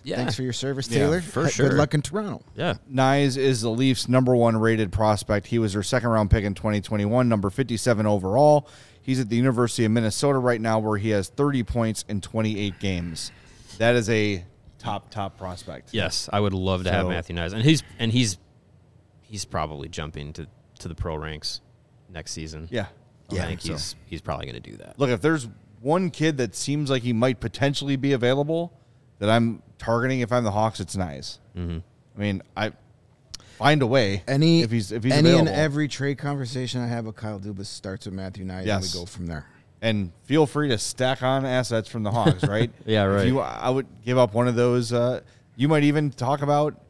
yeah, thanks for your service, Yeah, Taylor. for Ha- sure. Good luck in Toronto. yeah. Knies is the Leafs' number one rated prospect. He was their second round pick in 2021, number 57 overall. He's at the University of Minnesota right now, where he has 30 points in 28 games. That is a top top prospect. Yes, I would love to have So- Matthew Knies, and he's and he's he's probably jumping to to the pro ranks next season. yeah, I Yeah, think so. he's he's probably going to do that. Look, if there's one kid that seems like he might potentially be available that I'm targeting if I'm the Hawks, it's Knies. Mm-hmm. I mean, I find a way. Any if he's if he's any available. and every trade conversation I have with Kyle Dubas starts with Matthew Knies, Yes. and we go from there. and feel free to stack on assets from the Hawks, right? Yeah, If right. you, I would give up one of those. Uh, you might even talk about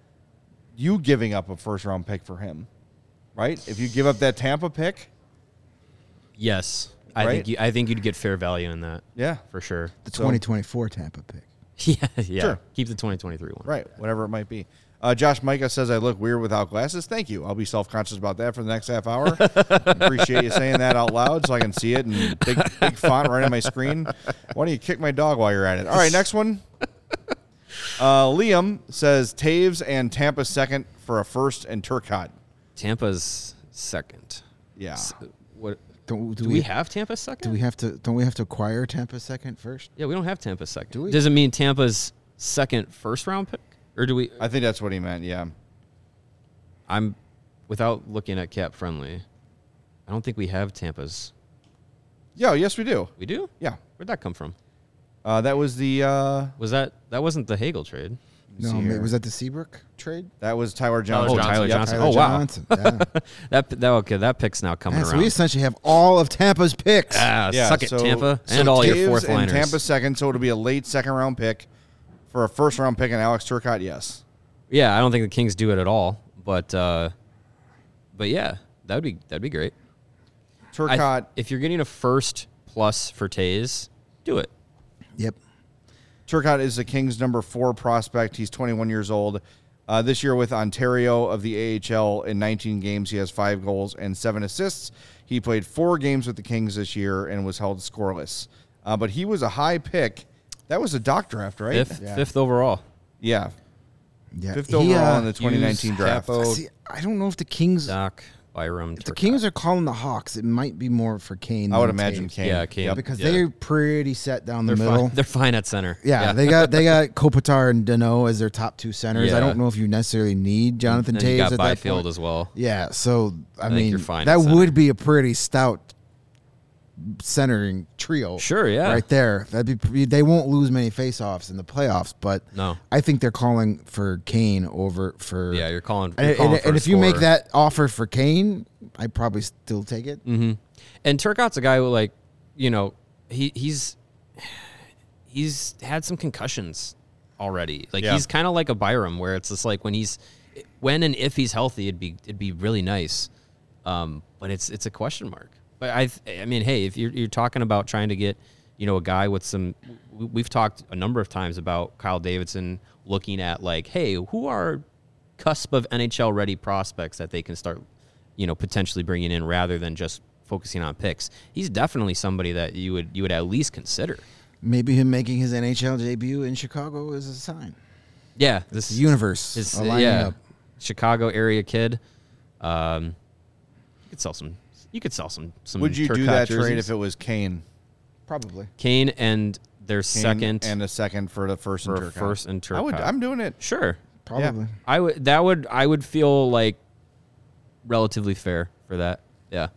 you giving up a first round pick for him, right? If you give up that Tampa pick, Yes, I Right? think you, I think you'd get fair value in that yeah, for sure. The So- 2024 Tampa pick. Yeah, yeah. Sure. Keep the 2023 one. right, whatever it might be. Uh, Josh Micah says I look weird without glasses. Thank you. I'll be self conscious about that for the next half hour. Appreciate you saying that out loud so I can see it in big big font right on my screen. Why don't you kick my dog while you're at it? All right, next one. Uh, Liam says Toews and Tampa second for a first and Turcotte. Tampa's second. Yeah. Don't, Do, we, have Tampa second? Do we have to? Don't we have to acquire Tampa second first? Yeah, we don't have Tampa second. Do we? Does it mean Tampa's second first round pick, or do we? I think that's what he meant. Yeah. I'm without looking at cap friendly. I don't think we have Tampa's. Yeah. Yes, we do. We do? Yeah. Where'd that come from? Uh, that was the uh, Was that that wasn't the Hagel trade? No, here. was that the Seabrook trade? that was Tyler Johnson. Oh, Johnson. Tyler Yep. Johnson. Tyler oh wow, Johnson. Yeah. that that okay. That pick's now coming Yeah, so we essentially have all of Tampa's picks. ah, Yeah, suck it, so- Tampa, so and all your Taves fourth and liners. Tampa second, so it'll be a late second round pick for a first round pick and Alex Turcotte. Yes. Yeah, I don't think the Kings do it at all, but uh, but yeah, that'd be that'd be great. I Turcotte. if you're getting a first plus for Toews, do it. Yep. Turcotte is the Kings' number four prospect. He's 21 years old. Uh, this year with Ontario of the AHL in 19 games, he has five goals and seven assists. He played four games with the Kings this year and was held scoreless. Uh, but he was a high pick. That was a Dach draft, right? Fifth, Yeah. fifth overall. Yeah, Yeah. fifth He, overall uh, in the 2019 draft. Kaapo. See, I don't know if the Kings. Dach Byram. if the Kings are calling the Hawks, it might be more for Kane. I would than imagine Toews. Kane. Yeah, Kane. Yep. because Yeah. they're pretty set down the they're middle. fine. They're fine at center. Yeah, they got they got Kopitar and Danault as their top two centers. Yeah. I don't know if you necessarily need Jonathan and Toews you got at that Byfield point. as well. Yeah, so I, think mean you're fine that would be a pretty stout centering trio. Sure, yeah. right there. That'd be they won't lose many faceoffs in the playoffs, but No. I think they're calling for Kane over for Yeah, you're calling. You're And, calling and- for and a if you make that offer for Kane, I'd probably still take it. Mm-hmm. And Turcotte's a guy who, like, you know, he he's he's had some concussions already. Like Yeah. he's kind of like a Byram, where it's just like when he's when and if he's healthy, it'd be it'd be really nice. Um, but it's it's a question mark. But I I mean, hey, if you're you're talking about trying to get you know a guy with some, we- we've talked a number of times about Kyle Davidson looking at like, hey, who are cusp of NHL ready prospects that they can start, you know, potentially bringing in rather than just focusing on picks. He's definitely somebody that you would you would at least consider. Maybe him making his NHL debut in Chicago is a sign. Yeah, this The universe is yeah, up. Chicago area kid. Um, you could sell some. You could sell some. Some. Would you do Turcotte that trade if it was Kane? Probably. Kane and their Kane second and a second for the first for and a Turcotte. first and I would. Turcotte. I'm doing it. sure. Probably. I would. That would. I would feel like relatively fair for that. Yeah.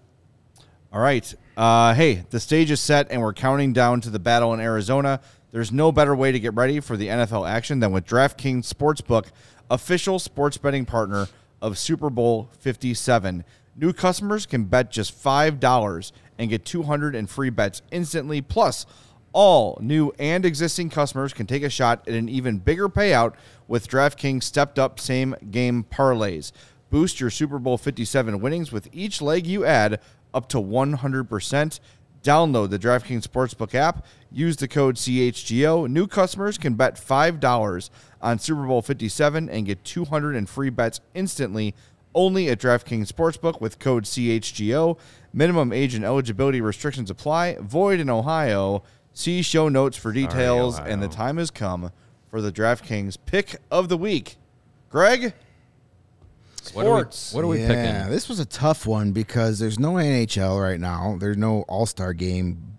All right. Uh, hey, the stage is set, and we're counting down to the battle in Arizona. There's no better way to get ready for the NFL action than with DraftKings Sportsbook, official sports betting partner of Super Bowl 57. New customers can bet just $5 and get 200 in free bets instantly. Plus, all new and existing customers can take a shot at an even bigger payout with DraftKings stepped up same game parlays. Boost your Super Bowl 57 winnings with each leg you add up to 100%. Download the DraftKings Sportsbook app. Use the code CHGO. New customers can bet $5 on Super Bowl 57 and get 200 in free bets instantly only at DraftKings Sportsbook with code CHGO. Minimum age and eligibility restrictions apply. Void in Ohio. See show notes for details. and the time has come for the DraftKings pick of the week. Greg? What are we, Sports. what are we yeah, picking? this was a tough one because there's no NHL right now. There's no All Star game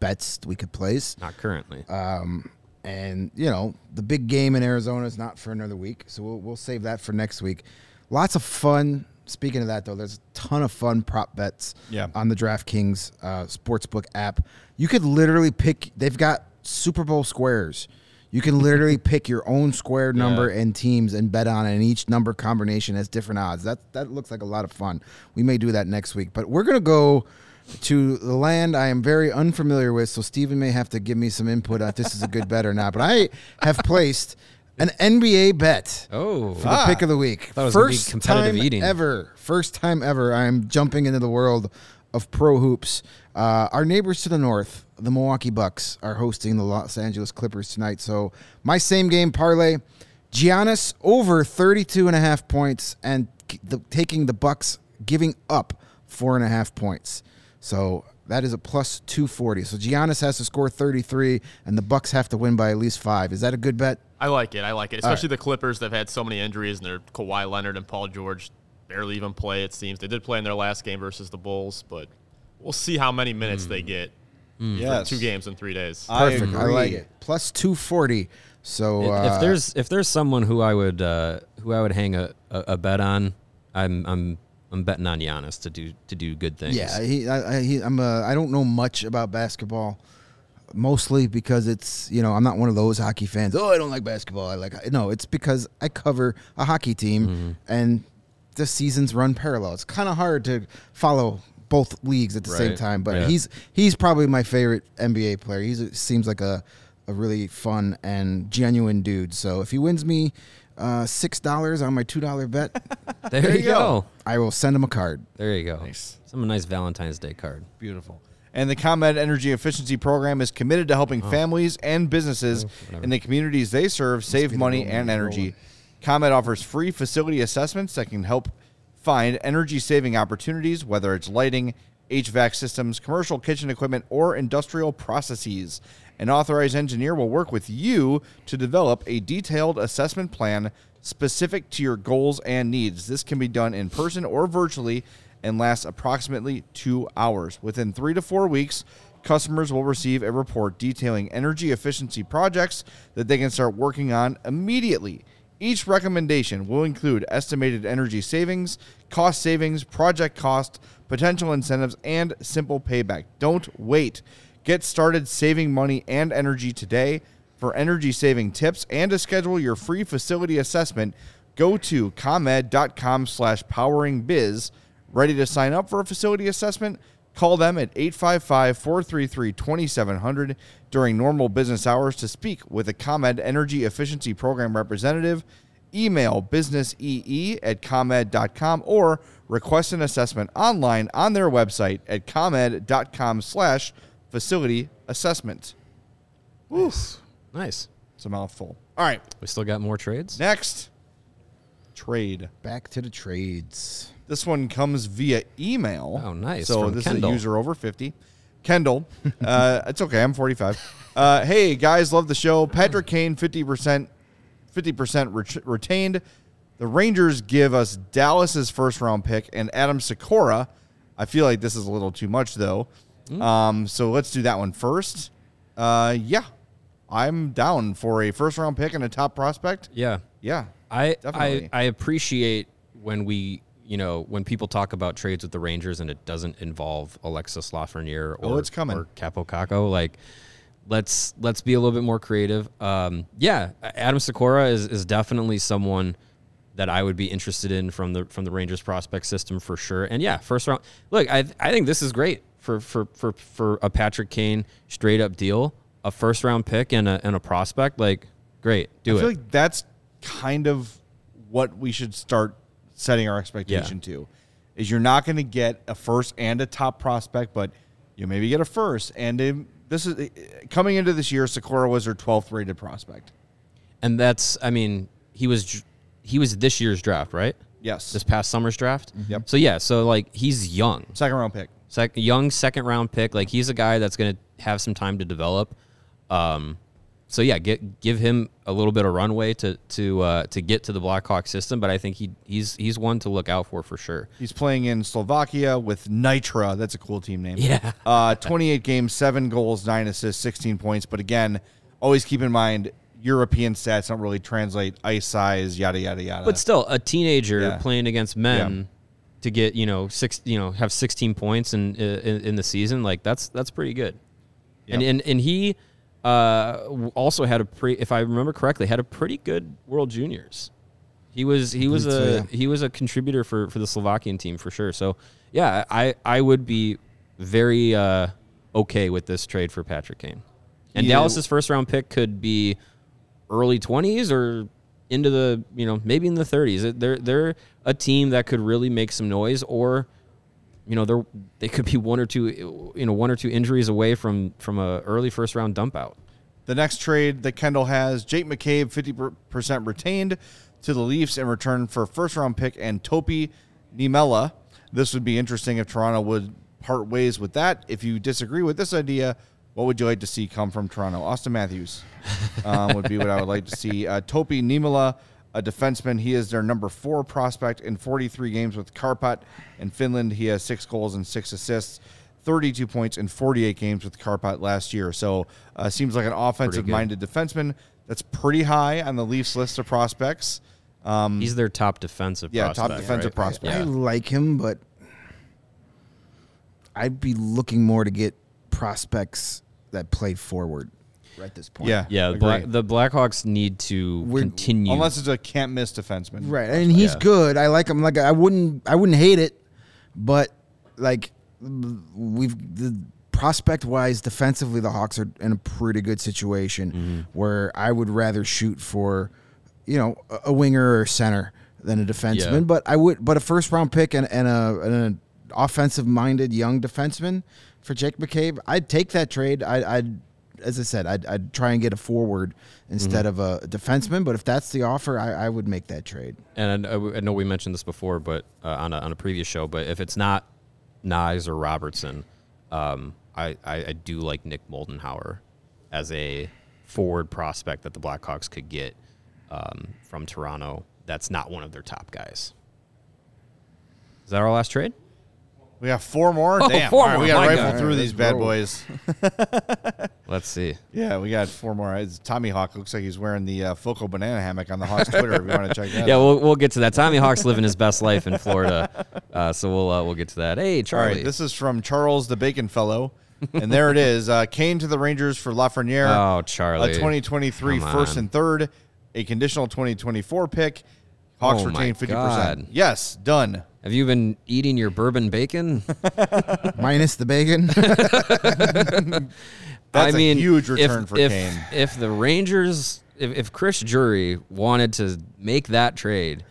bets we could place. Not currently. Um, and you know the big game in Arizona is not for another week, so we'll we'll save that for next week. Lots of fun. Speaking of that, though, there's a ton of fun prop bets Yeah. on the DraftKings uh, sportsbook app. You could literally pick. They've got Super Bowl squares. You can literally pick your own square number Yeah. and teams and bet on it, and each number combination has different odds. That that looks like a lot of fun. We may do that next week, but we're gonna go to the land I am very unfamiliar with. So Stephen may have to give me some input on if this is a good bet or not. But I have placed an NBA bet Oh, for the pick of the week. Thought it was gonna be First competitive time eating. ever. First time ever. I'm jumping into the world of pro hoops. Uh, our neighbors to the north, the Milwaukee Bucks, are hosting the Los Angeles Clippers tonight. So my same game parlay, Giannis over 32 and a half points and the, taking the Bucks giving up four and a half points. So that is a plus 240. So Giannis has to score 33 and the Bucks have to win by at least five. Is that a good bet? I like it. I like it, especially the Clippers. They've had so many injuries, and their Kawhi Leonard and Paul George barely even play. It seems they did play in their last game versus the Bulls, but we'll see how many minutes they get. for Yes. two games in three days. I Perfect. I, agree. like it. Plus 240. So if, uh, if there's if there's someone who I would uh, who I would hang a, a, a bet on, I'm I'm I'm betting on Giannis to do to do good things. Yeah, he, I, I, he, I'm a, I don't know much about basketball, mostly because it's you know I'm not one of those hockey fans. Oh, I don't like basketball. I like no. It's because I cover a hockey team, Mm-hmm. and the seasons run parallel. It's kind of hard to follow both leagues at the same time. But yeah. he's he's probably my favorite NBA player. He seems like a a really fun and genuine dude. So if he wins me uh, six dollars on my two dollar bet, there, you go. I will send him a card. There you go. Nice. Some nice Valentine's Day card. Beautiful. And the ComEd Energy Efficiency Program is committed to helping families and businesses in the communities they serve save money and energy. ComEd offers free facility assessments that can help find energy saving opportunities, whether it's lighting, HVAC systems, commercial kitchen equipment, or industrial processes. An authorized engineer will work with you to develop a detailed assessment plan specific to your goals and needs. This can be done in person or virtually and lasts approximately two hours. Within three to four weeks, customers will receive a report detailing energy efficiency projects that they can start working on immediately. Each recommendation will include estimated energy savings, cost savings, project cost, potential incentives, and simple payback. Don't wait. Get started saving money and energy today. For energy saving tips and to schedule your free facility assessment, go to comed.com slash poweringbiz. Ready to sign up for a facility assessment? Call them at 855-433-2700 during normal business hours to speak with a ComEd Energy Efficiency Program representative. Email businessee at comed.com or request an assessment online on their website at comed.com slash facility assessment. Nice. Nice. It's a mouthful. All right, We still got more trades. next trade. Back to the trades. This one comes via email. Oh, nice. So From this Kendall. is a user over 50. Kendall. uh, it's okay. I'm 45. Uh, hey, guys, love the show. Patrick Kane, 50%, 50% ret- retained. The Rangers give us Dallas's first round pick and Adam Sikora. I feel like this is a little too much, though. Hmm. Um, so let's do that one first. Uh, yeah, I'm down for a first round pick and a top prospect. Yeah. Yeah. I, Definitely. I I appreciate when we you know when people talk about trades with the Rangers and it doesn't involve Alexis Lafreniere or Oh, it's coming. or Kaapo Kakko like let's let's be a little bit more creative. Um, yeah, Adam Sikora is is definitely someone that I would be interested in from the from the Rangers prospect system for sure. And yeah, first round. Look, I I think this is great for for for for a Patrick Kane straight up deal, a first round pick and a and a prospect. Like, great, do I it. I feel like that's kind of what we should start setting our expectation to. Is you're not going to get a first and a top prospect, but you maybe get a first. And um, this is coming into this year, Sikora was her 12th rated prospect. And that's, I mean, he was he was this year's draft, right? Yes, This past summer's draft. Yep. So yeah, so like he's young, second round pick. Sec- young second round pick. Like he's a guy that's going to have some time to develop. Um, so yeah, get give him a little bit of runway to to uh, to get to the Blackhawk system. But I think he he's he's one to look out for for sure. He's playing in Slovakia with Nitra. That's a cool team name. Yeah. Uh, 28 games, seven goals, nine assists, 16 points. But again, always keep in mind European stats don't really translate ice size, yada yada yada. But still, a teenager Yeah. playing against men to get you know six you know have 16 points in in, in the season like that's that's pretty good. And and and he uh, also had a pre, if I remember correctly had a pretty good World Juniors. He was he was a yeah. he was a contributor for for the Slovakian team for sure. So yeah, I I would be very uh, okay with this trade for Patrick Kane. And Yeah. Dallas's first round pick could be early 20s or into the, you know, maybe in the 30s. They're they're a team that could really make some noise or you know, they're they could be one or two you know, one or two injuries away from from a early first round dump out. The next trade that Kendall has Jake McCabe, 50% retained to the Leafs in return for first round pick and Topi Niemelä. This would be interesting if Toronto would part ways with that. If you disagree with this idea, what would you like to see come from Toronto? Auston Matthews um, would be what I would like to see. Uh, Topi Niemelä, a defenseman, he is their number four prospect in 43 games with Karpat in Finland. He has six goals and six assists. 32 points in 48 games with Karpat last year. So, uh, seems like an offensive minded defenseman that's pretty high on the Leafs list of prospects. Um, He's their top defensive yeah, top defensive right? prospect. I Yeah. like him, but I'd be looking more to get prospects that play forward at this point. Yeah, Yeah, the, agree. Black, the Blackhawks need to We're- continue. unless it's a can't miss defenseman. Right, and he's Yeah. good. I like him. Like I wouldn't, I wouldn't hate it, but like we've the prospect wise, defensively, the Hawks are in a pretty good situation Mm-hmm. where I would rather shoot for, you know, a, a winger or center than a defenseman. Yeah. But I would, but a first round pick and, and a and an offensive minded young defenseman for Jake McCabe, I'd take that trade. I, I'd. As I said, I'd, I'd try and get a forward instead Mm-hmm. of a defenseman. But if that's the offer, I, I would make that trade. and I, I know we mentioned this before, but uh, on a on a previous show. But if it's not Knies or Robertson, um, I, I I do like Nick Moldenhauer as a forward prospect that the Blackhawks could get um, from Toronto. That's not one of their top guys. Is that our last trade? We got four more. Oh, Damn, four All right, more. we got to My rifle God. through All right, these bad roll. boys. Let's see. Yeah, we got four more. It's Tommy Hawk looks like he's wearing the uh, Foco banana hammock on the Hawks Twitter. if you want to check that. Yeah, out. we'll we'll get to that. Tommy Hawk's living his best life in Florida, uh, so we'll uh, we'll get to that. Hey, All Charlie. right, this is from Charles the Bacon Fellow. and there it is. Uh, Kane to the Rangers for Lafreniere. Oh, Charlie. A Charlie. 2023 Come first on. and third. A conditional 2024 pick. Hawks Oh, my retain 50%. God. Yes, done. Have you been eating your bourbon bacon? minus the bacon. That's I a mean, huge return if, for if, Kane. If the Rangers, if, if Chris Drury wanted to make that trade,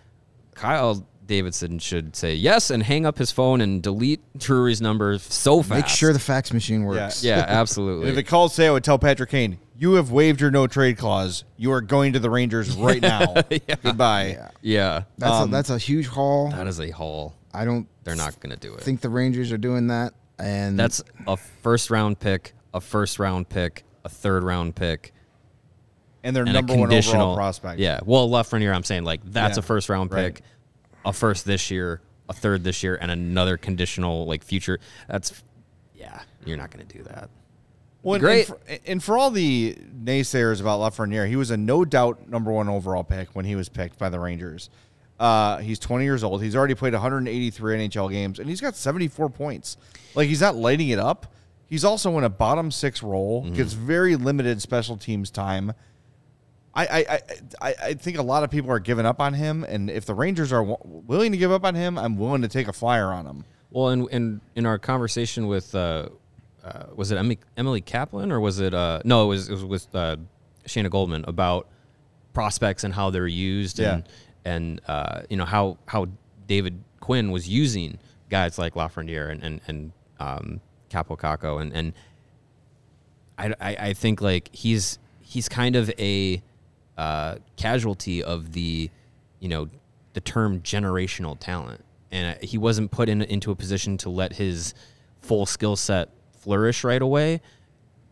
Kyle Davidson should say yes and hang up his phone and delete Drury's number so fast. Make sure the fax machine works. yeah, absolutely. if it calls today, I would tell Patrick Kane, you have waived your no trade clause. You are going to the Rangers right now. Goodbye. yeah, That's Um, a, that's a huge haul. that is a haul. I don't They're not going to do it. think the Rangers are doing that. And That's a first round pick, a first round pick, a third round pick, And their and number one conditional overall prospect. Yeah, well, Lafreniere, I'm saying like that's Yeah, a first round right. pick, a first this year, a third this year, and another conditional like future. That's yeah, you're not going to do that. Well, and- Great. And for, and for all the naysayers about Lafreniere, he was a no doubt number one overall pick when he was picked by the Rangers. Uh, he's 20 years old. He's already played 183 NHL games, and he's got 74 points. Like he's not lighting it up. He's also in a bottom six role. Mm-hmm. Gets very limited special teams time. I, I, I, I think a lot of people are giving up on him, and if the Rangers are w- willing to give up on him, I'm willing to take a flyer on him. Well, in in, in our conversation with uh, uh, was it Emily, Emily Kaplan or was it uh, no, it was it was with uh, Shayna Goldman about prospects and how they're used and and uh, you know how how David Quinn was using guys like Lafreniere and and and um, Kaapo Kakko. And and I, I I think like he's he's kind of a uh, casualty of the you know the term generational talent, and uh, he wasn't put in into a position to let his full skill set flourish right away.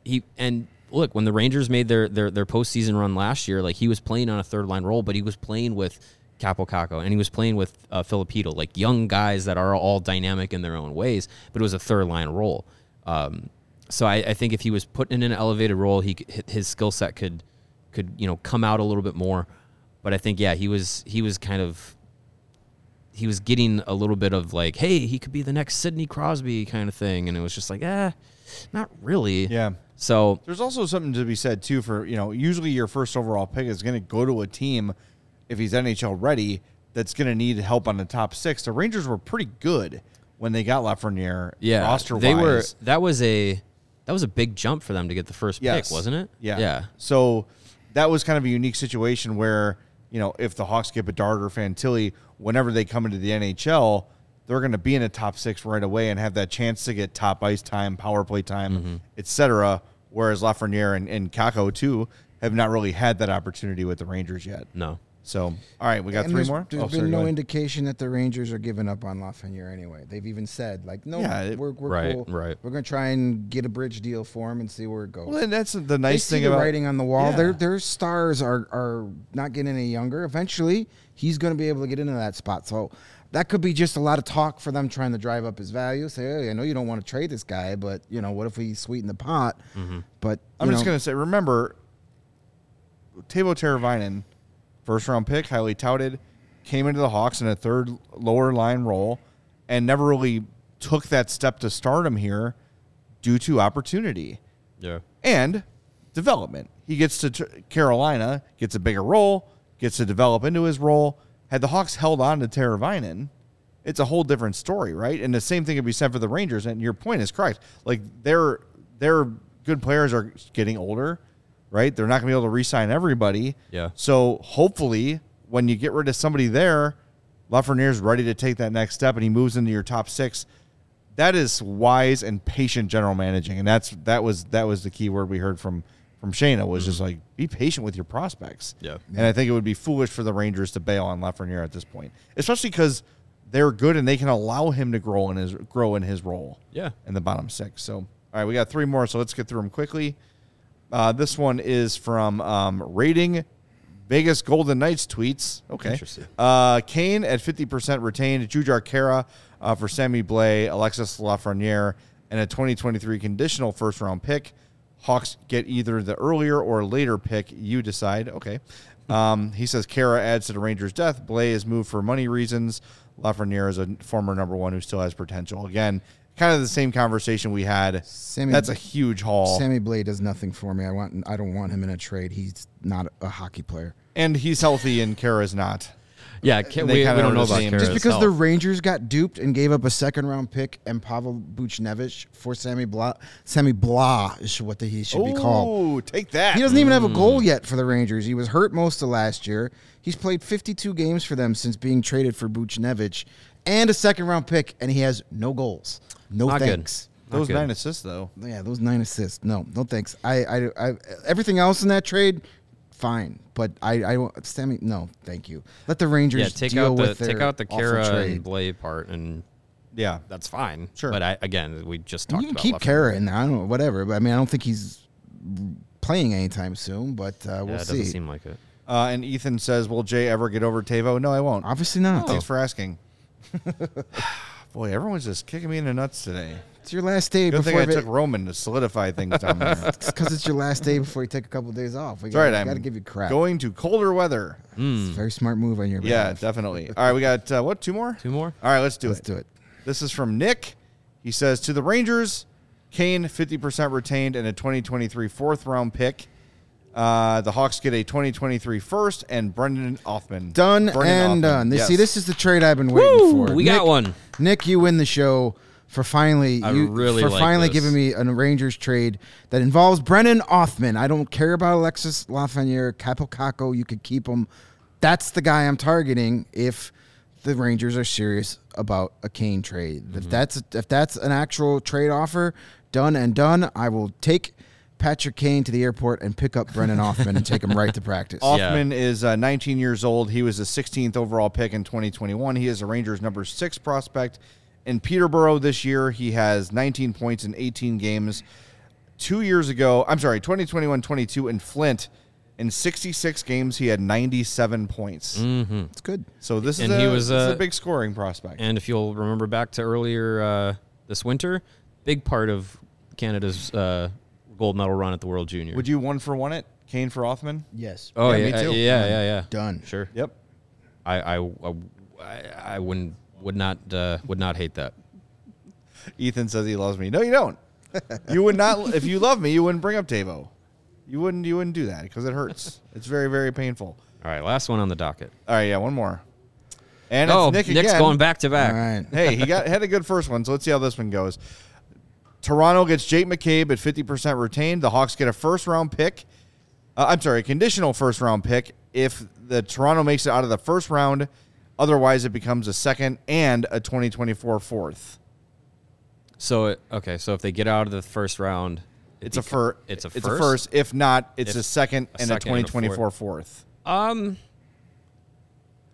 He and look when the Rangers made their their their postseason run last year, like he was playing on a third line role, but he was playing with Kaapo Kakko and he was playing with uh, Filipino, like young guys that are all dynamic in their own ways, but it was a third line role. Um, so I, I think if he was put in an elevated role, he his skill set could could you know come out a little bit more. But I think yeah, he was he was kind of he was getting a little bit of like, hey, he could be the next Sidney Crosby kind of thing, and it was just like, eh, not really. Yeah. So There's also something to be said too for you know usually your first overall pick is going to go to a team if he's NHL ready that's going to need help on the top six. The Rangers were pretty good when they got Lafreniere. Yeah, roster they were. That was a that was a big jump for them to get the first Yes. pick, wasn't it? Yeah. yeah. So that was kind of a unique situation where, you know, if the Hawks get Bedard or Fantilli, whenever they come into the NHL, they're going to be in a top six right away and have that chance to get top ice time, power play time, Mm-hmm. et cetera. Whereas Lafreniere and, and Kakko, too, have not really had that opportunity with the Rangers yet. No. So, all right, we got And three there's- more. There's Oh, been sorry, no indication that the Rangers are giving up on Lafreniere anyway. They've even said like, no, Yeah, it- we're, we're Right, cool. right. We're gonna try and get a bridge deal for him and see where it goes. Well, and that's the they nice see thing the about writing on the wall. Yeah. Their their stars are are not getting any younger. Eventually, he's going to be able to get into that spot. So that could be just a lot of talk for them trying to drive up his value. Say, hey, I know you don't want to trade this guy, but you know what if we sweeten the pot? Mm-hmm. But I'm you just going to say, remember, Teuvo Teravainen, first round pick, highly touted, came into the Hawks in a third lower line role and never really took that step to stardom here due to opportunity Yeah. and development. He gets to Carolina, gets a bigger role, gets to develop into his role. Had the Hawks held on to Teravainen, it's a whole different story, right? And the same thing could be said for the Rangers. And your point is correct. Like their their good players are getting older, right? They're not going to be able to re-sign everybody. Yeah. So hopefully, when you get rid of somebody there, Lafreniere's ready to take that next step, and he moves into your top six. That is wise and patient general managing, and that's that was that was the key word we heard from from Shayna was just mm-hmm. like be patient with your prospects. Yeah. and I think it would be foolish for the Rangers to bail on Lafreniere at this point, especially because they're good and they can allow him to grow in his grow in his role. Yeah. in the bottom six. So all right, we got three more, so let's get through them quickly. Uh, this one is from um, rating Vegas Golden Knights tweets. Okay. Interesting. Uh, Kane at 50% retained. Jujhar Khaira uh, for Sammy Blais, Alexis Lafreniere, and a 2023 conditional first round pick. Hawks get either the earlier or later pick. You decide. Okay. Um, he says Khaira adds to the Rangers' death. Blais is moved for money reasons. Lafreniere is a former number one who still has potential. Again, kind of the same conversation we had. Sammy- That's a huge haul. Sammy Blade does nothing for me. I want I don't want him in a trade. He's not a hockey player. and he's healthy, and Khaira's not. Yeah, can, we, we don't know about same. Khaira's Just Just because health. the Rangers got duped and gave up a second round pick and Pavel Buchnevich for Sammy Blah, Sammy Blah is what the, he should be called. Oh, take that. He doesn't even have a goal hmm. yet for the Rangers. He was hurt most of last year. He's played 52 games for them since being traded for Buchnevich and a second round pick, and he has no goals. No Not good. thanks. Not Those good. nine assists, though. Yeah, those nine assists. No, no thanks. I, I, I everything else in that trade, fine. But I, I don't. Sammy, no, thank you. Let the Rangers yeah, take deal out the with take out the awful Khaira trade. and Blais part, and Yeah. that's fine. Sure. but I, again, we just talked You talked can about keep Lafreniere. Khaira in there. I don't know, whatever. But I mean, I don't think he's playing anytime soon. But uh, Yeah, we'll it see. doesn't seem like it. Uh, and Ethan says, "Will Jay ever get over Teuvo?" No, I won't. Obviously not. Thanks for asking. Boy, everyone's just kicking me in the nuts today. It's your last day Good thing before I va- took Roman to solidify things down there. It's because it's your last day before you take a couple of days off. We That's right. gotta, I'm gotta give you crap. going to colder weather. It's a very smart move on your part. Yeah, behalf. definitely. All right, we got uh, what? Two more. Two more. All right, let's do it. Let's it. do it. This is from Nick. He says to the Rangers, Kane 50% retained and a 2023 fourth round pick. Uh, the Hawks get a 2023 first and Brennan Othmann. Done Brennan and Othmann. done. This, Yes. See, this is the trade I've been waiting for. we got one. Nick, you win the show for finally I you, really for like finally this. giving me a Rangers trade that involves Brennan Othmann. I don't care about Alexis Lafreniere, Kaapo Kakko. You could keep him. That's the guy I'm targeting if the Rangers are serious about a Kane trade. Mm-hmm. If that's if that's an actual trade offer, done and done, I will take Patrick Kane to the airport and pick up Brennan Othmann and take him right to practice. Othmann is uh, 19 years old. He was the 16th overall pick in 2021. He is a Rangers number six prospect. In Peterborough this year, he has 19 points in 18 games. Two years ago, I'm sorry, 2021 22 in Flint, in 66 games, he had 97 points. It's good. So this is, And a, he was, this is uh, a big scoring prospect. And if you'll remember back to earlier uh, this winter, big part of Canada's uh, gold medal run at the World Junior. Would you one for one it? Kane for Othmann? Yes. Oh Yeah, yeah, me too. yeah, yeah, yeah. Done. Sure. Yep. I, I, I, I wouldn't, would not, uh, would not hate that. Ethan says he loves me. No, you don't. You would not. if you love me, you wouldn't bring up Teuvo. You wouldn't. You wouldn't do that because it hurts. it's very, very painful. All right, last one on the docket. All right, yeah, one more. And it's oh, Nick Nick's again. going back to back. All right. hey, he got had a good first one, so let's see how this one goes. Toronto gets Jake McCabe at 50% retained. The Hawks get a first round pick. Uh, I'm sorry, a conditional first round pick if the Toronto makes it out of the first round. Otherwise, it becomes a second and a 2024 fourth. So it, okay, so if they get out of the first round, it It's a beca- fir- It's a It's first. a first. If not, it's If- a second a and second a and a 2024 fourth. Um,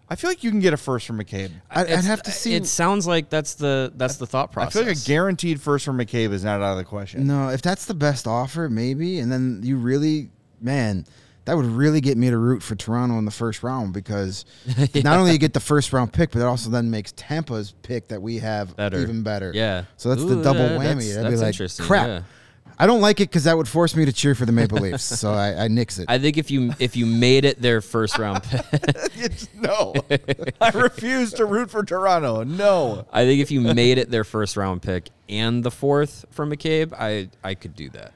I feel like you can get a first from McCabe. I'd, I'd have to see. It sounds like that's the that's the thought process. I process. feel like a guaranteed first from McCabe is not out of the question. No, if that's the best offer, maybe, and then you really, man, that would really get me to root for Toronto in the first round because not only you get the first round pick, but it also then makes Tampa's pick that we have Better. even better. Yeah. So that's Ooh, the double yeah, whammy. that's- I'd be that's like, interesting, crap. yeah. I don't like it because that would force me to cheer for the Maple Leafs. so I, I nix it. I think if you if you made it their first round pick, It's- no, I refuse to root for Toronto. No. I think if you made it their first round pick and the fourth from McCabe, I I could do that.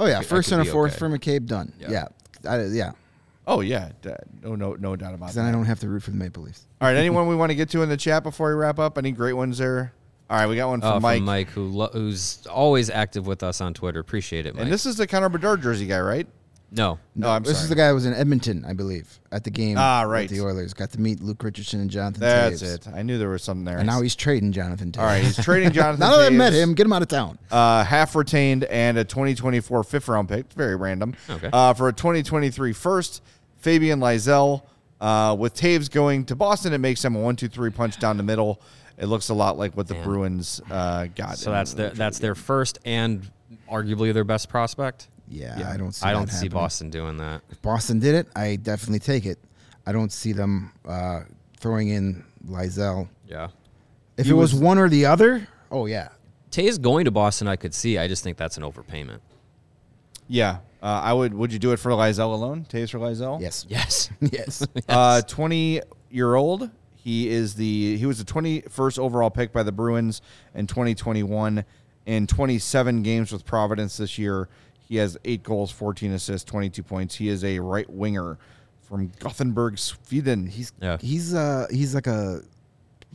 oh yeah, I first could and a fourth okay. for McCabe, done. Yeah. Yeah, I, yeah. Oh yeah, no, no, no doubt about 'Cause that. then I don't have to root for the Maple Leafs. All right, anyone we want to get to in the chat before we wrap up? Any great ones there? All right, we got one from Uh, Mike. from Mike, who lo- who's always active with us on Twitter. Appreciate it, Mike. And this is the Connor Bedard jersey guy, right? no, No, I'm this sorry. is the guy who was in Edmonton, I believe, at the game. Ah, with right. The Oilers got to meet Luke Richardson and Jonathan. That's Toews. it. I knew there was something there. And now he's trading Jonathan. Toews. all right. He's trading Jonathan. now that I met him, get him out of town. uh, half retained and a 2024 fifth round pick. Very random. Okay. Uh, for a 2023 first, Fabian Lizell. Uh, with Toews going to Boston, it makes him a one-two-three punch down the middle. It looks a lot like what the Man. Bruins uh, got. so that's the their that's their first and arguably their best prospect. Yeah, I don't see. I don't see happening. Boston doing that. If Boston did it, I definitely take it. I don't see them uh, throwing in Lizell. Yeah, If He it was, was- one or the other, oh yeah. Toews going to Boston, I could see. I just think that's an overpayment. Yeah, uh, I would. Would you do it for Lizell alone? Toews for Lizell? Yes. Yes. yes. Uh, 20 year old. He is the he was the 21st overall pick by the Bruins in 2021 in 27 games with Providence this year. He has 8 goals, 14 assists, 22 points. He is a right winger from Gothenburg, Sweden. He's Yeah. He's uh he's like a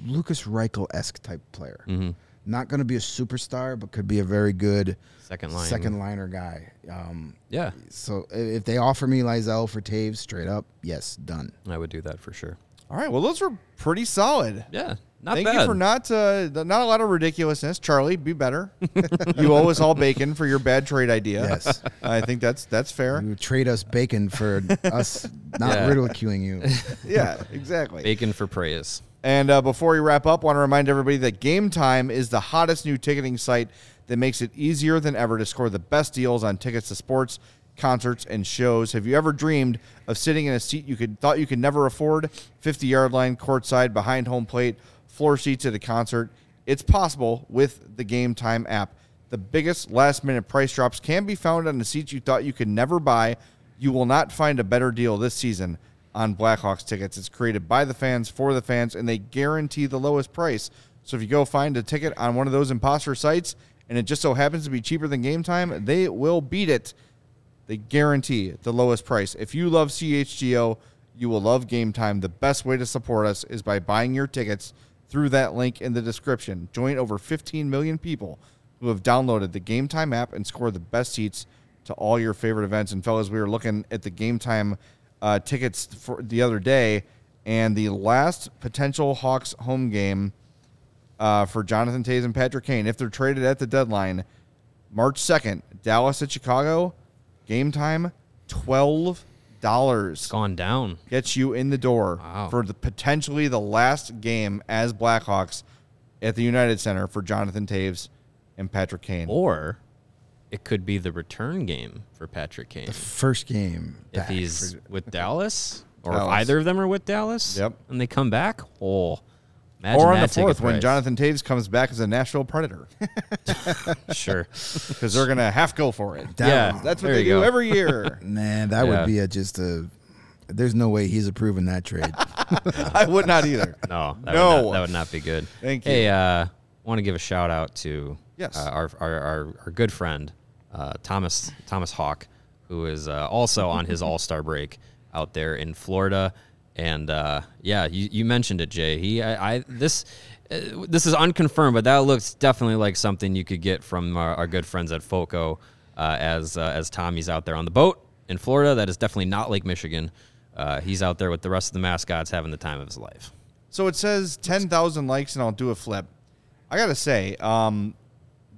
Lukas Reichel esque type player. Mm-hmm. Not going to be a superstar, but could be a very good Second line. second liner guy. Um, Yeah, so if they offer me Lizell for Toews straight up, yes, done. I would do that for sure. All right, well those were pretty solid. Yeah, not bad. Thank bad. you for not uh, not a lot of ridiculousness, Charlie. Be better. you owe us all bacon for your bad trade idea. Yes. I think that's that's fair. You trade us bacon for us not Yeah. ridiculing you. Yeah, exactly. Bacon for praise. And uh, before we wrap up, want to remind everybody that Game Time is the hottest new ticketing site that makes it easier than ever to score the best deals on tickets to sports, concerts, and shows. Have you ever dreamed of sitting in a seat you could thought you could never afford? 50 yard line, courtside, behind home plate, floor seats at a concert. It's possible with the Game Time app. The biggest last minute price drops can be found on the seats you thought you could never buy. You will not find a better deal this season on Blackhawks tickets. It's created by the fans for the fans, and they guarantee the lowest price. So if you go find a ticket on one of those imposter sites and it just so happens to be cheaper than game time, they will beat it. They guarantee the lowest price. If you love CHGO, you will love Game Time. The best way to support us is by buying your tickets through that link in the description. Join over 15 million people who have downloaded the Game Time app and score the best seats to all your favorite events. And fellas, we were looking at the Game Time uh, tickets for the other day, and the last potential Hawks home game uh, for Jonathan Toews and Patrick Kane, if they're traded at the deadline, March 2nd, Dallas at Chicago, game time, $12 Gone down. gets you in the door Wow. for the potentially the last game as Blackhawks at the United Center for Jonathan Toews and Patrick Kane. Or it could be the return game for Patrick Kane. The First game. if back he's for- with Dallas, or Dallas. if either of them are with Dallas, Yep. and they come back, oh, imagine or on the fourth when price. Jonathan Toews comes back as a Nashville Predator sure, because they're gonna have to go for it. That yeah, one- That's what there they do go. every year. Man, that Yeah. would be a just a. There's no way he's approving that trade. I would not either. No, that No. would not, that would not be good. Thank you. Hey, uh, want to give a shout out to Yes. uh, our, our, our our good friend uh, Thomas Thomas Hawk, who is uh, also on his All Star break out there in Florida, And uh, yeah, you, you mentioned it, Jay. He, I, I this, uh, this is unconfirmed, but that looks definitely like something you could get from our, our good friends at Foco, uh, as uh, as Tommy's out there on the boat in Florida. That is definitely not Lake Michigan. Uh, he's out there with the rest of the mascots having the time of his life. So it says 10,000 likes and I'll do a flip. I got to say, um,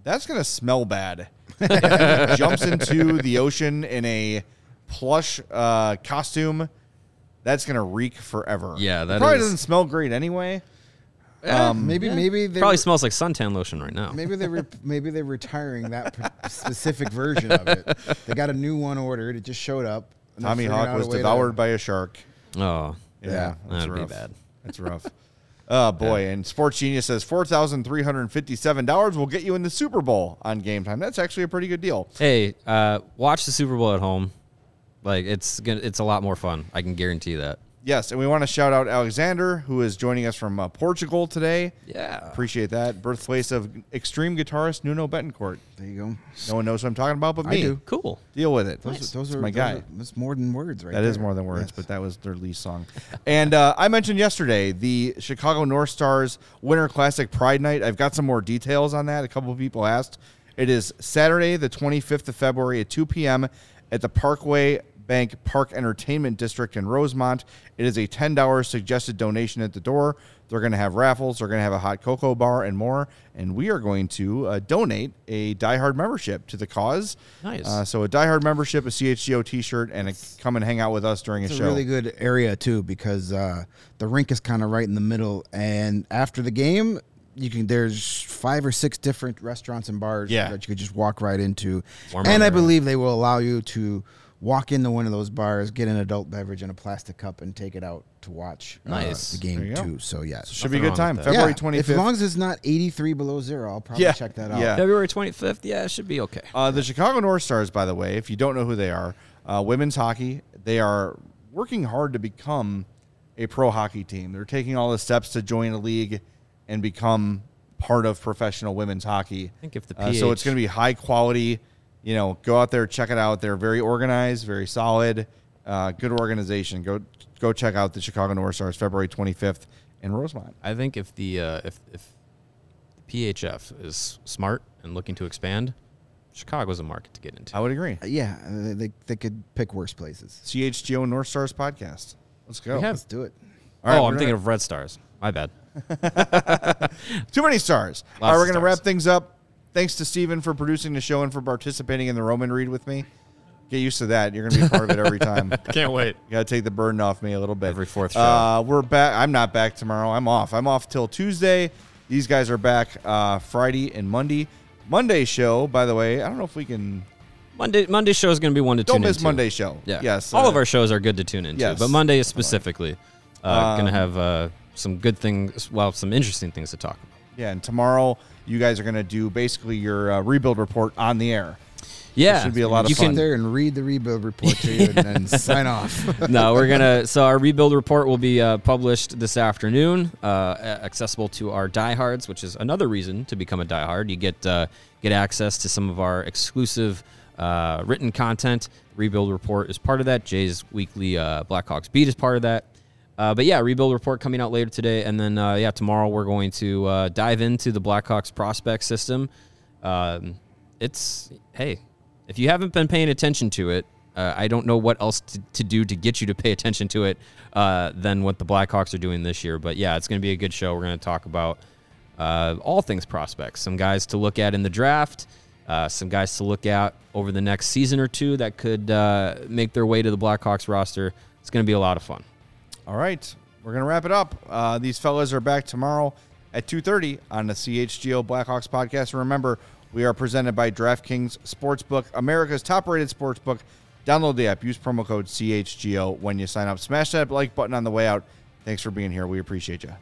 that's to smell bad. jumps into the ocean in a plush costume. That's going to reek forever. Yeah, that It probably is- doesn't smell great anyway. Um, maybe maybe they Probably smells like suntan lotion right now. Maybe they re- maybe they're retiring that p- specific version of it. They got a new one ordered. It just showed up. and they're Tommy figuring Hawk a was way to- devoured by a shark. Oh, Yeah, that's that'd be rough. bad. That's rough. Oh boy! And Sports Genius says four thousand three hundred fifty-seven dollars will get you in the Super Bowl on game time. That's actually a pretty good deal. Hey, uh, watch the Super Bowl at home. Like it's gonna, it's a lot more fun. I can guarantee that. Yes, and we want to shout out Alexander, who is joining us from uh, Portugal today. Yeah. Appreciate that. Birthplace of extreme guitarist Nuno Bettencourt. There you go. No one knows what I'm talking about but I me. do. Cool. Deal with it. Those, Those, those are my those guy. are- that's more than words, right? That is there. more than words, Yes. but that was their lead song. and uh, I mentioned yesterday the Chicago North Stars Winter Classic Pride Night. I've got some more details on that. A couple of people asked. It is Saturday, the 25th of February at 2 p.m. at the Parkway Bank Park Entertainment District in Rosemont. It is a $10 suggested donation at the door. They're going to have raffles, they're going to have a hot cocoa bar, and more. And we are going to uh, donate a Die Hard membership to the cause. Nice. Uh, so a Die Hard membership, a CHGO T-shirt, and a, come and hang out with us during It's a a show. really good area too because uh, the rink is kind of right in the middle, and after the game, you can there's five or six different restaurants and bars Yeah. that you could just walk right into, Warm and up. I believe they will allow you to walk into one of those bars, get an adult beverage in a plastic cup, and take it out to watch uh, the game too. So yeah, Should be a good time. with that. February Yeah, twenty as long as it's not 83 below zero, I'll probably Yeah. check that out. Yeah. February 25th. Yeah, it should be okay. Uh, the Chicago North Stars, by the way, if you don't know who they are, uh, women's hockey. They are working hard to become a pro hockey team. They're taking all the steps to join a league and become part of professional women's hockey. I think if the uh, so it's going to be high quality. You know, go out there, check it out. They're very organized, very solid, uh, good organization. Go go check out the Chicago North Stars, February twenty fifth in Rosemont. I think if the uh, if if the PHF is smart and looking to expand, Chicago's a market to get into. I would agree. Uh, Yeah, uh, they, they could pick worse places. CHGO North Stars podcast. Let's go. We have- Let's do it. All right, oh, I'm gonna- thinking of Red Stars. My bad. Too many stars. Lots All right, we're going to wrap things up. Thanks to Steven for producing the show and for participating in the Roman read with me. Get used to that. You're going to be part of it every time. Can't wait. You got to take the burden off me a little bit. Every fourth show. Uh, we're back. I'm not back tomorrow. I'm off. I'm off till Tuesday. These guys are back uh, Friday and Monday. Monday show, by the way, I don't know if we can. Monday Monday show is going to be one to Don't tune miss into. Monday show. Yeah. Yes. All uh, of our shows are good to tune into, yes. but Monday is specifically uh, going Um, to have uh, some good things. Well, some interesting things to talk about. Yeah, and tomorrow you guys are going to do basically your uh, rebuild report on the air. Yeah, it should be a lot of you fun. Can, Sit there and read the rebuild report to you and then sign off. no, we're gonna. So our rebuild report will be uh, published this afternoon, uh, accessible to our diehards, which is another reason to become a diehard. You get uh, get access to some of our exclusive uh, written content. Rebuild report is part of that. Jay's weekly uh, Blackhawks beat is part of that. Uh, but yeah, rebuild report coming out later today, and then uh, yeah, tomorrow we're going to uh, dive into the Blackhawks prospect system. Um, it's hey, if you haven't been paying attention to it, uh, I don't know what else to, to do to get you to pay attention to it uh, than what the Blackhawks are doing this year. But yeah, it's going to be a good show. We're going to talk about uh, all things prospects, some guys to look at in the draft, uh, some guys to look at over the next season or two that could uh, make their way to the Blackhawks roster. It's going to be a lot of fun. All right, we're gonna wrap it up. Uh, these fellas are back tomorrow at 2:30 on the CHGO Blackhawks podcast. And remember, we are presented by DraftKings Sportsbook, America's top-rated sportsbook. Download the app. Use promo code CHGO when you sign up. Smash that like button on the way out. Thanks for being here. We appreciate you.